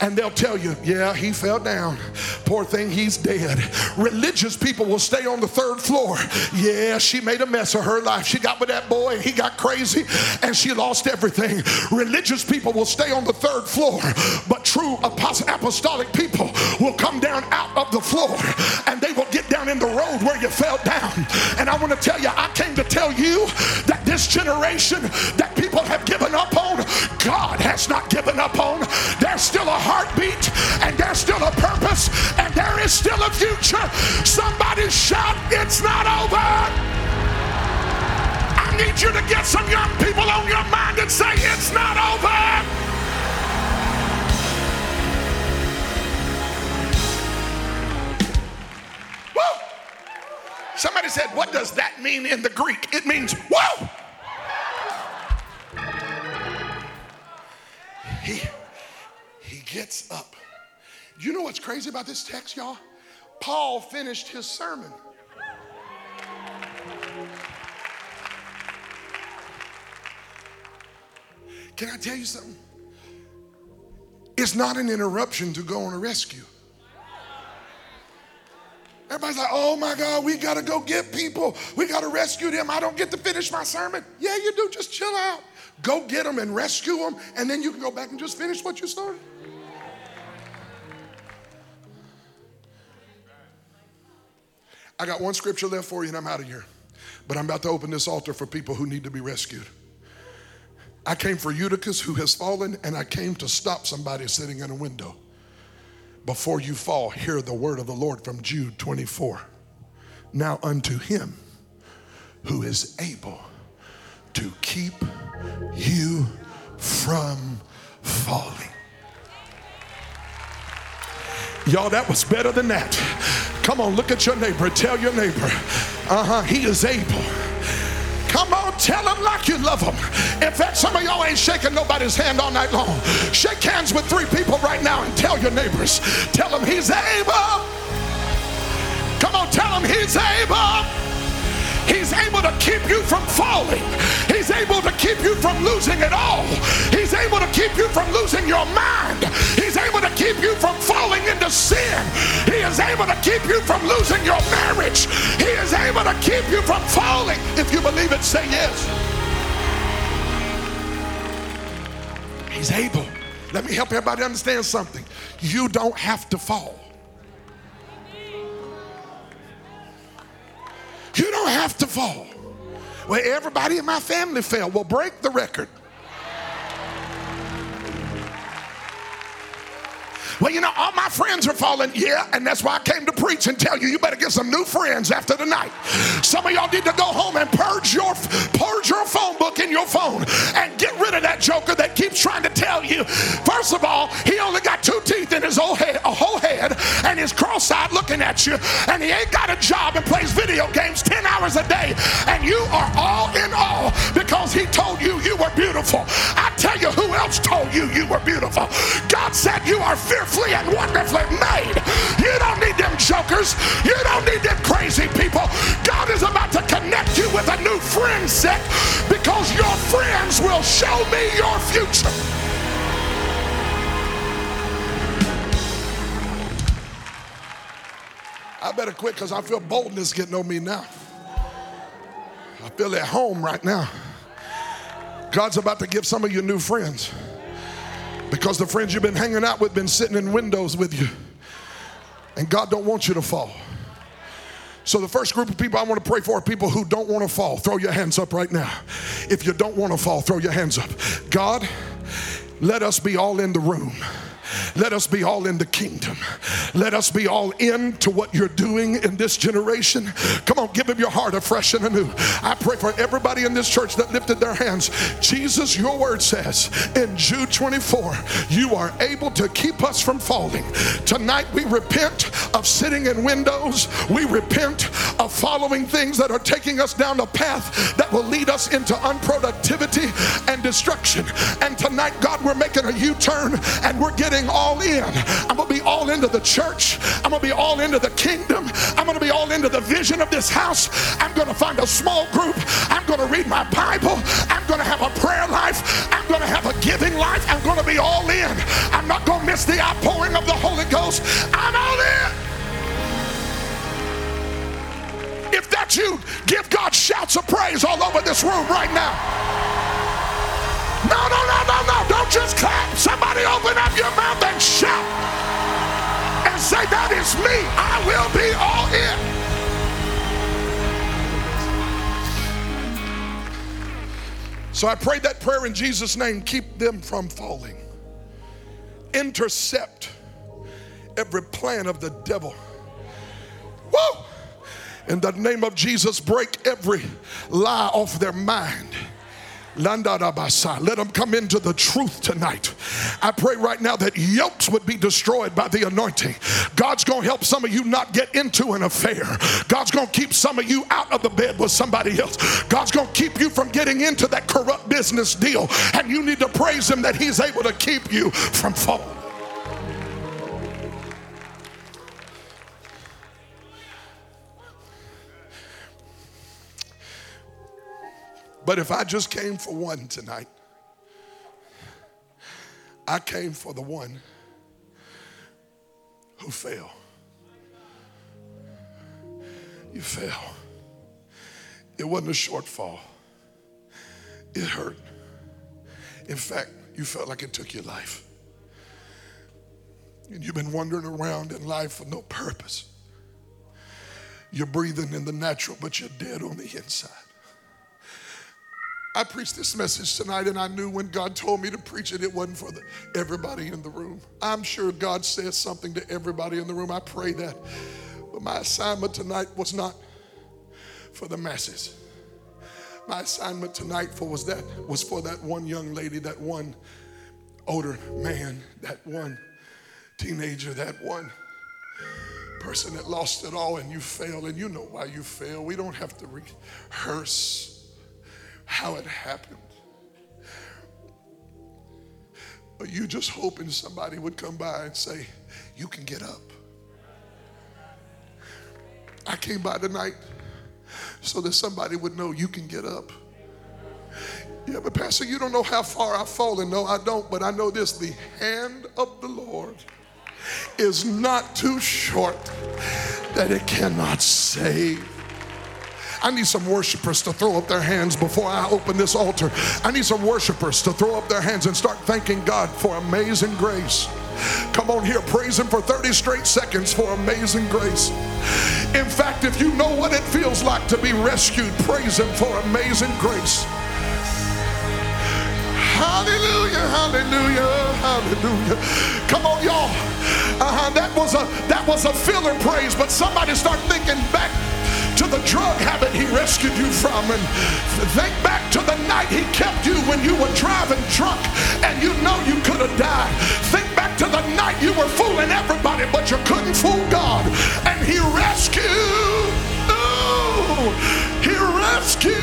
and they'll tell you, yeah, he fell down. Poor thing, he's dead. Religious people will stay on the third floor. Yeah, she made a mess of her life. She got with that boy and he got crazy and she lost everything. Religious people will stay on the third floor, but true apostolic people will come down out of the floor and they will get down in the road where you fell down. And I want to tell you, I came to tell you that this generation that people have given up on, God has not given up on. There's still a heartbeat and there's still a purpose and there is still a future. Somebody shout, It's not over. I need you to get some young people on your mind and say, It's not over. Somebody said, What does that mean in the Greek? It means, Whoa! He, gets up. You know what's crazy about this text, y'all? Paul finished his sermon. Can I tell you something? It's not an interruption to go on a rescue. Everybody's like, oh my God, we got to go get people. We got to rescue them. I don't get to finish my sermon. Yeah, you do. Just chill out. Go get them and rescue them, and then you can go back and just finish what you started. I got one scripture left for you and I'm out of here. But I'm about to open this altar for people who need to be rescued. I came for Eutychus who has fallen, and I came to stop somebody sitting in a window. Before you fall, hear the word of the Lord from Jude 24. Now unto him who is able to keep you from falling. Y'all, that was better than that. Come on, look at your neighbor. Tell your neighbor, uh huh, he is able. Come on, tell him like you love him. In fact, some of y'all ain't shaking nobody's hand all night long. Shake hands with three people right now and tell your neighbors. Tell them he's able. Come on, tell him he's able. He's able to keep you from falling. He's able to keep you from losing it all. He's able to keep you from losing your mind. He's able to keep you from falling into sin. He is able to keep you from losing your marriage. He is able to keep you from falling. If you believe it, say yes. He's able. Let me help everybody understand something. You don't have to fall. You don't have to fall. Well, everybody in my family fell. Well, break the record. Well, you know, all my friends are falling. Yeah, and that's why I came to preach and tell you, you better get some new friends after tonight. Some of y'all need to go home and purge your purge your phone book in your phone and get rid of that joker that keeps trying to tell you. First of all, he only got two teeth in his whole head, a whole head, and he's cross-eyed looking at you, and he ain't got a job and plays video games 10 hours a day, and you are all in all because he told you you were beautiful. I tell you who else told you you were beautiful. God said you are fearful fearfully and wonderfully made. You don't need them jokers. You don't need them crazy people. God is about to connect you with a new friend set because your friends will show me your future. I better quit because I feel boldness getting on me now. I feel at home right now. God's about to give some of you new friends. Because the friends you've been hanging out with been sitting in windows with you. And God don't want you to fall. So the first group of people I want to pray for are people who don't want to fall. Throw your hands up right now. If you don't want to fall, throw your hands up. God, let us be all in the room. Let us be all in the kingdom. Let us be all in to what you're doing in this generation. Come on, give him your heart afresh and anew. I pray for everybody in this church that lifted their hands. Jesus, your word says in Jude 24, you are able to keep us from falling. Tonight we repent of sitting in windows. We repent of following things that are taking us down a path that will lead us into unproductivity and destruction. And tonight, God, we're making a U turn and we're getting all in. I'm going to be all into the church. I'm going to be all into the kingdom. I'm going to be all into the vision of this house. I'm going to find a small group. I'm going to read my Bible. I'm going to have a prayer life. I'm going to have a giving life. I'm going to be all in. I'm not going to miss the outpouring of the Holy Ghost. I'm all in. If that's you, give God shouts of praise all over this room right now. No, no, no, no, no. Don't just clap. Somebody open up your mouth and shout and say, That is me. I will be all in. So I pray that prayer in Jesus' name. Keep them from falling. Intercept every plan of the devil. Woo! In the name of Jesus, break every lie off their mind let them come into the truth tonight. I pray right now that yokes would be destroyed by the anointing. God's going to help some of you not get into an affair. God's going to keep some of you out of the bed with somebody else. God's going to keep you from getting into that corrupt business deal. And you need to praise Him that He's able to keep you from falling. But if I just came for one tonight, I came for the one who fell. You fell. It wasn't a shortfall, it hurt. In fact, you felt like it took your life. And you've been wandering around in life for no purpose. You're breathing in the natural, but you're dead on the inside. I preached this message tonight, and I knew when God told me to preach it, it wasn't for the, everybody in the room. I'm sure God says something to everybody in the room. I pray that. But my assignment tonight was not for the masses. My assignment tonight for was that was for that one young lady, that one older man, that one teenager, that one person that lost it all and you failed, and you know why you failed. We don't have to rehearse how it happened. But you just hoping somebody would come by and say, You can get up. I came by tonight so that somebody would know you can get up. Yeah, but Pastor, you don't know how far I've fallen. No, I don't, but I know this the hand of the Lord is not too short that it cannot save. I need some worshipers to throw up their hands before I open this altar. I need some worshipers to throw up their hands and start thanking God for amazing grace. Come on here, praise Him for 30 straight seconds for amazing grace. In fact, if you know what it feels like to be rescued, praise Him for amazing grace. Hallelujah, hallelujah, hallelujah. Come on, y'all. Uh-huh, that was a that was a filler praise, but somebody start thinking back to the drug habit he rescued you from and think back to the night he kept you when you were driving drunk and you know you could have died. Think back to the night you were fooling everybody, but you couldn't fool God. And he rescued. Oh, he rescued.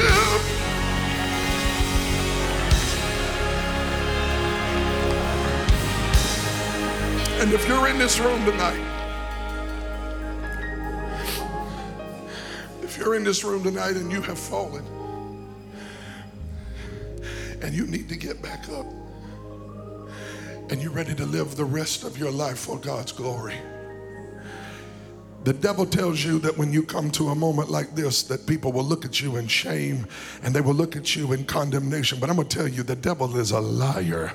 And if you're in this room tonight, if you're in this room tonight and you have fallen and you need to get back up and you're ready to live the rest of your life for God's glory. The devil tells you that when you come to a moment like this, that people will look at you in shame and they will look at you in condemnation. But I'm going to tell you, the devil is a liar.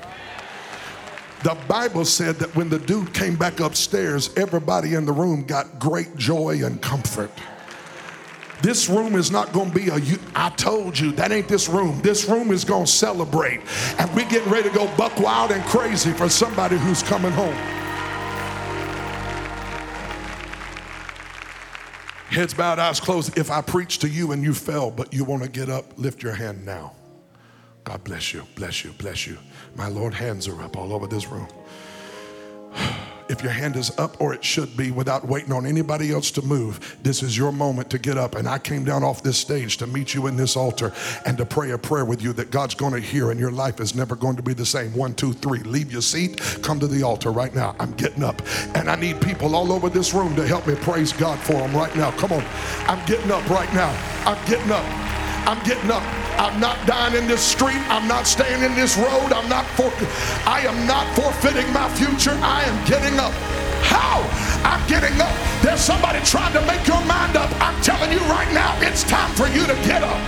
The Bible said that when the dude came back upstairs, everybody in the room got great joy and comfort. This room is not going to be a. You, I told you that ain't this room. This room is going to celebrate, and we're getting ready to go buck wild and crazy for somebody who's coming home. Heads bowed, eyes closed. If I preach to you and you fell, but you want to get up, lift your hand now. God bless you, bless you, bless you. My Lord, hands are up all over this room. [sighs] If your hand is up, or it should be, without waiting on anybody else to move, this is your moment to get up. And I came down off this stage to meet you in this altar and to pray a prayer with you that God's going to hear, and your life is never going to be the same. One, two, three. Leave your seat, come to the altar right now. I'm getting up, and I need people all over this room to help me praise God for them right now. Come on. I'm getting up right now. I'm getting up. I'm getting up. I'm not dying in this street. I'm not staying in this road. I'm not for I am not forfeiting my future. I am getting up. How? I'm getting up. There's somebody trying to make your mind up. I'm telling you right now, it's time for you to get up.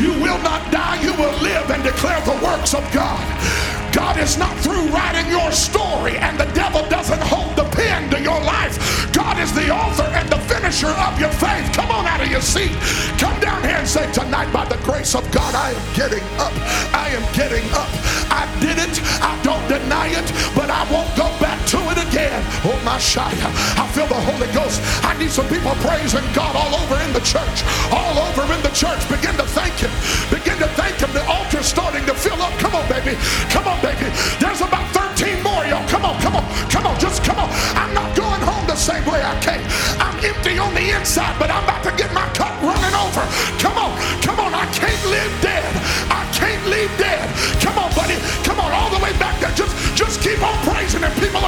You will not die, you will live and declare the works of God. God is not through writing your story, and the devil doesn't hold the pen to your life. God is the author and the finisher of your faith. Come on out of your seat. Come down here and say, Tonight, by the grace of God, I am getting up. I am getting up. I did it. I don't deny it, but I won't go back to it again. Oh, my Shia. I feel the Holy Ghost. I need some people praising God all over in the church. All over in the church. Begin to thank Him. Begin to thank Him. The altar's starting to fill up. Come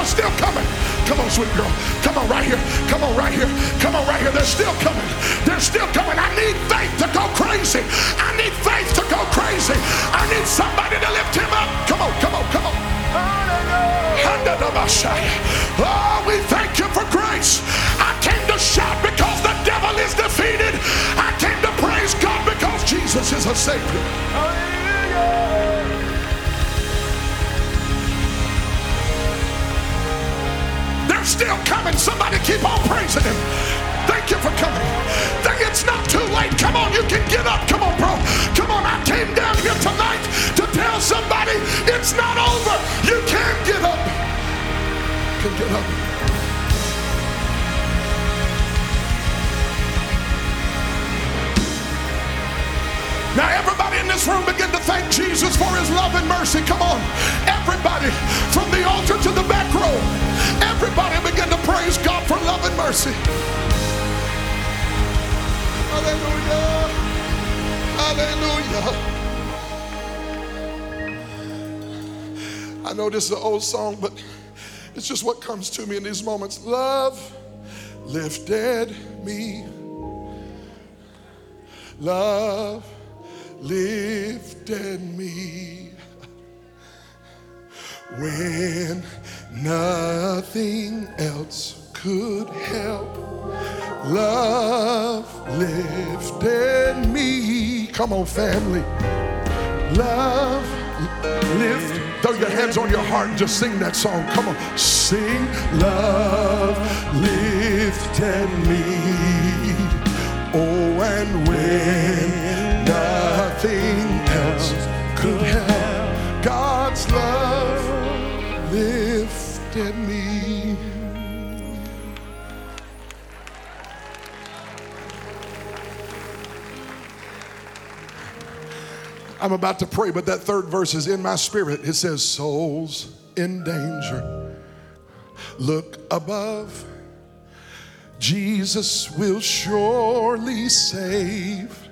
are still coming. Come on, sweet girl. Come on, right here. Come on, right here. Come on, right here. They're still coming. They're still coming. I need faith to go crazy. I need faith to go crazy. I need somebody to lift him up. Come on, come on, come on. Oh, we thank you for grace. I came to shout because the devil is defeated. I came to praise God because Jesus is a Savior. Still coming. Somebody keep on praising him. Thank you for coming. Think it's not too late. Come on, you can get up. Come on, bro. Come on, I came down here tonight to tell somebody it's not over. You can get up. You can get up. Now, everybody in this room begin to thank Jesus for his love and mercy. Come on. Everybody, from the altar to the back row, everybody begin to praise God for love and mercy. Hallelujah. Hallelujah. I know this is an old song, but it's just what comes to me in these moments. Love lifted me. Love lifted me when nothing else could help. Love lifted me. Come on, family. Love lift. Throw your hands on your heart and just sing that song. Come on, sing. Love lifted me. I'm about to pray, but that third verse is in my spirit. It says, Souls in danger, look above. Jesus will surely save.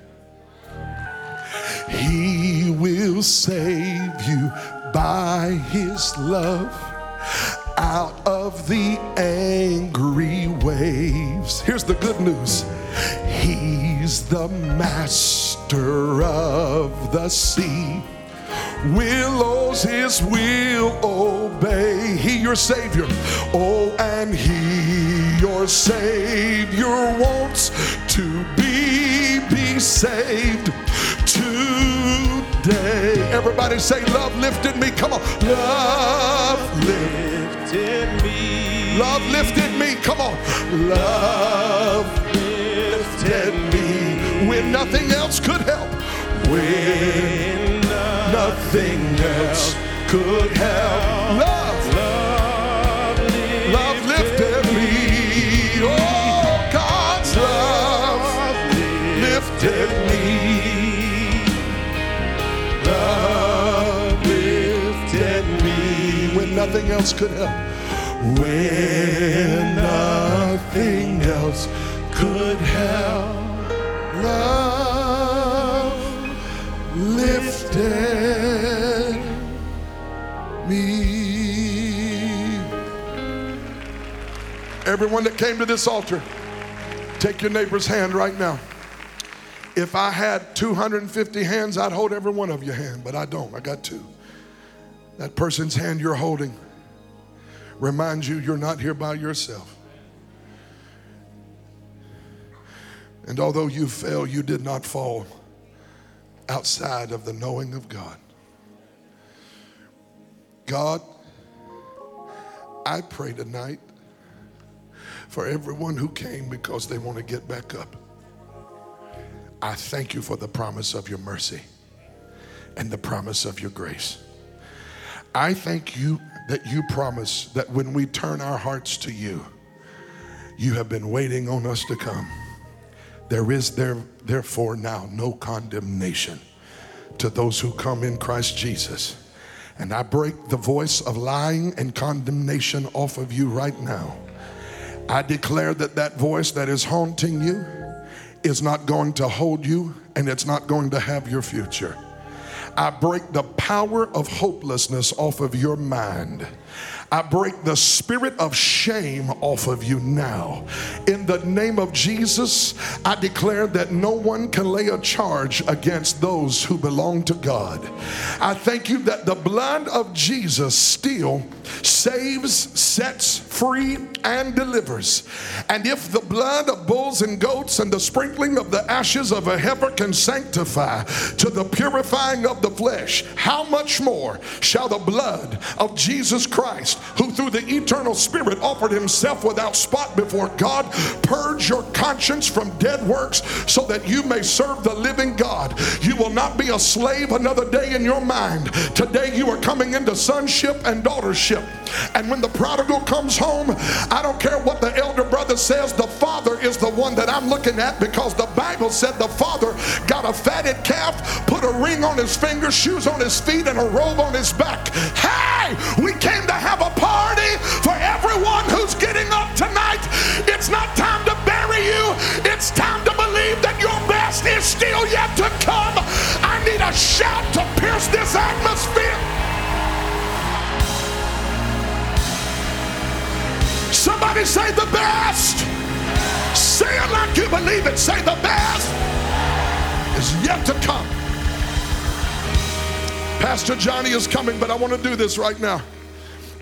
He will save you by his love out of the angry waves. Here's the good news He's the master of the sea. Willows his will obey. He your savior. Oh, and he your savior wants to be be saved today. Everybody say, Love lifted me. Come on. Love lifted me. Love lifted me. Come on. Love lifted me when nothing else could help. When nothing else could help. Love. Love lifted me. Oh, God's love lifted me. Love lifted me when nothing else could help. When nothing else could help. Lifted. Everyone that came to this altar, take your neighbor's hand right now. If I had 250 hands, I'd hold every one of your hand, but I don't. I got two. That person's hand you're holding reminds you you're not here by yourself. And although you fell, you did not fall outside of the knowing of God. God, I pray tonight for everyone who came because they want to get back up. I thank you for the promise of your mercy and the promise of your grace. I thank you that you promise that when we turn our hearts to you, you have been waiting on us to come. There is there, therefore now no condemnation to those who come in Christ Jesus. And I break the voice of lying and condemnation off of you right now. I declare that that voice that is haunting you is not going to hold you and it's not going to have your future. I break the power of hopelessness off of your mind. I break the spirit of shame off of you now. In the name of Jesus, I declare that no one can lay a charge against those who belong to God. I thank you that the blood of Jesus still saves, sets free, and delivers. And if the blood of bulls and goats and the sprinkling of the ashes of a heifer can sanctify to the purifying of the flesh, how much more shall the blood of Jesus Christ, who through the eternal Spirit offered himself without spot before God, purge your conscience from dead works so that you may serve the living God? You will not be a slave another day in your mind. Today you are coming into sonship and daughtership. And when the prodigal comes home, I don't care what the elder brother says, the father is the one that I'm looking at because the Bible said the father got a fatted calf, put a ring on his finger, shoes on his feet, and a robe on his back. Hey, we came to have a party for everyone who's getting up tonight. It's not time to bury you, it's time to believe that your best is still yet to come. I need a shout to pierce this atmosphere. Somebody say the best. Say it like you believe it. Say the best is yet to come. Pastor Johnny is coming, but I want to do this right now.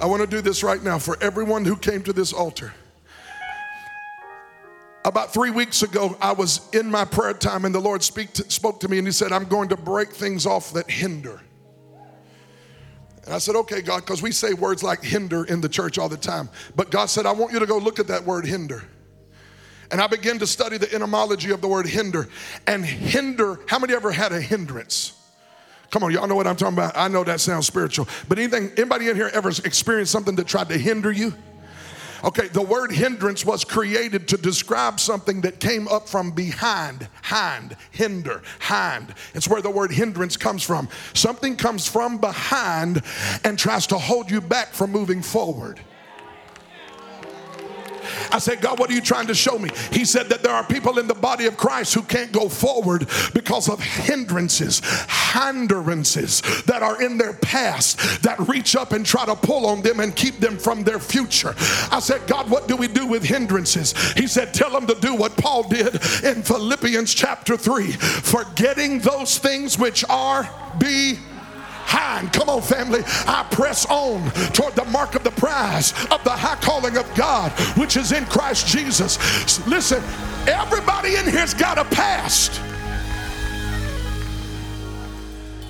I want to do this right now for everyone who came to this altar. About three weeks ago, I was in my prayer time, and the Lord to, spoke to me, and He said, I'm going to break things off that hinder. And I said, okay, God, because we say words like hinder in the church all the time. But God said, I want you to go look at that word hinder. And I began to study the etymology of the word hinder. And hinder, how many ever had a hindrance? Come on, y'all know what I'm talking about. I know that sounds spiritual. But anything, anybody in here ever experienced something that tried to hinder you? Okay, the word hindrance was created to describe something that came up from behind, hind, hinder, hind. It's where the word hindrance comes from. Something comes from behind and tries to hold you back from moving forward. I said, God, what are you trying to show me? He said that there are people in the body of Christ who can't go forward because of hindrances, hindrances that are in their past that reach up and try to pull on them and keep them from their future. I said, God, what do we do with hindrances? He said, tell them to do what Paul did in Philippians chapter 3, forgetting those things which are be behind. Come on, family. I press on toward the mark of the prize of the high calling of God, which is in Christ Jesus. Listen, everybody in here's got a past.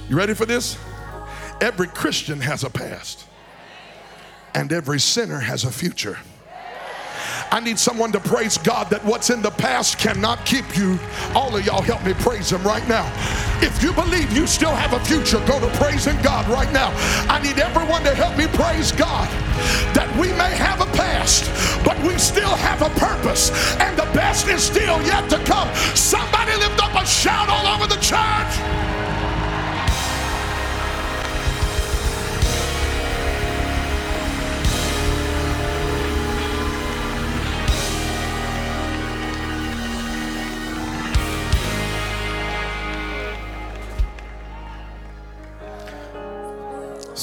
You ready for this? Every Christian has a past, and every sinner has a future. I need someone to praise God that what's in the past cannot keep you. All of y'all help me praise Him right now. If you believe you still have a future, go to praising God right now. I need everyone to help me praise God that we may have a past, but we still have a purpose, and the best is still yet to come. Somebody lift up a shout all over the church.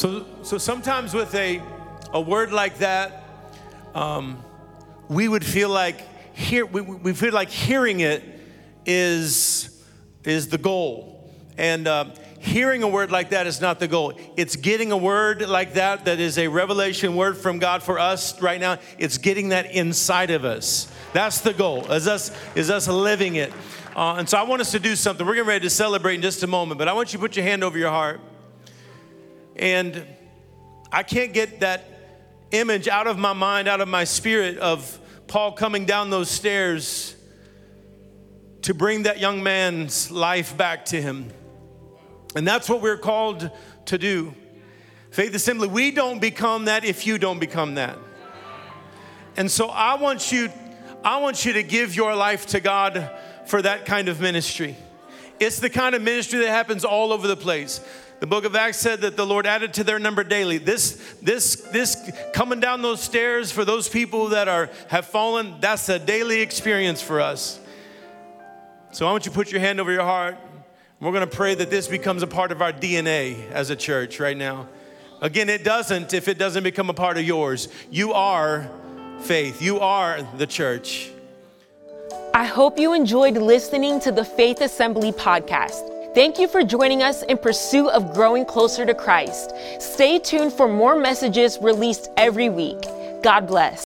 So, so sometimes with a, a word like that, um, we would feel like hear, we, we feel like hearing it is, is the goal. And uh, hearing a word like that is not the goal. It's getting a word like that that is a revelation word from God for us right now. It's getting that inside of us. That's the goal. Is us is us living it. Uh, and so I want us to do something. We're getting ready to celebrate in just a moment, but I want you to put your hand over your heart. And I can't get that image out of my mind, out of my spirit of Paul coming down those stairs to bring that young man's life back to him. And that's what we're called to do. Faith Assembly, we don't become that if you don't become that. And so I want you I want you to give your life to God for that kind of ministry. It's the kind of ministry that happens all over the place. The book of Acts said that the Lord added to their number daily. This, this, this coming down those stairs for those people that are have fallen, that's a daily experience for us. So I want you to put your hand over your heart. We're going to pray that this becomes a part of our DNA as a church right now. Again, it doesn't if it doesn't become a part of yours. You are faith. You are the church. I hope you enjoyed listening to the Faith Assembly podcast. Thank you for joining us in pursuit of growing closer to Christ. Stay tuned for more messages released every week. God bless.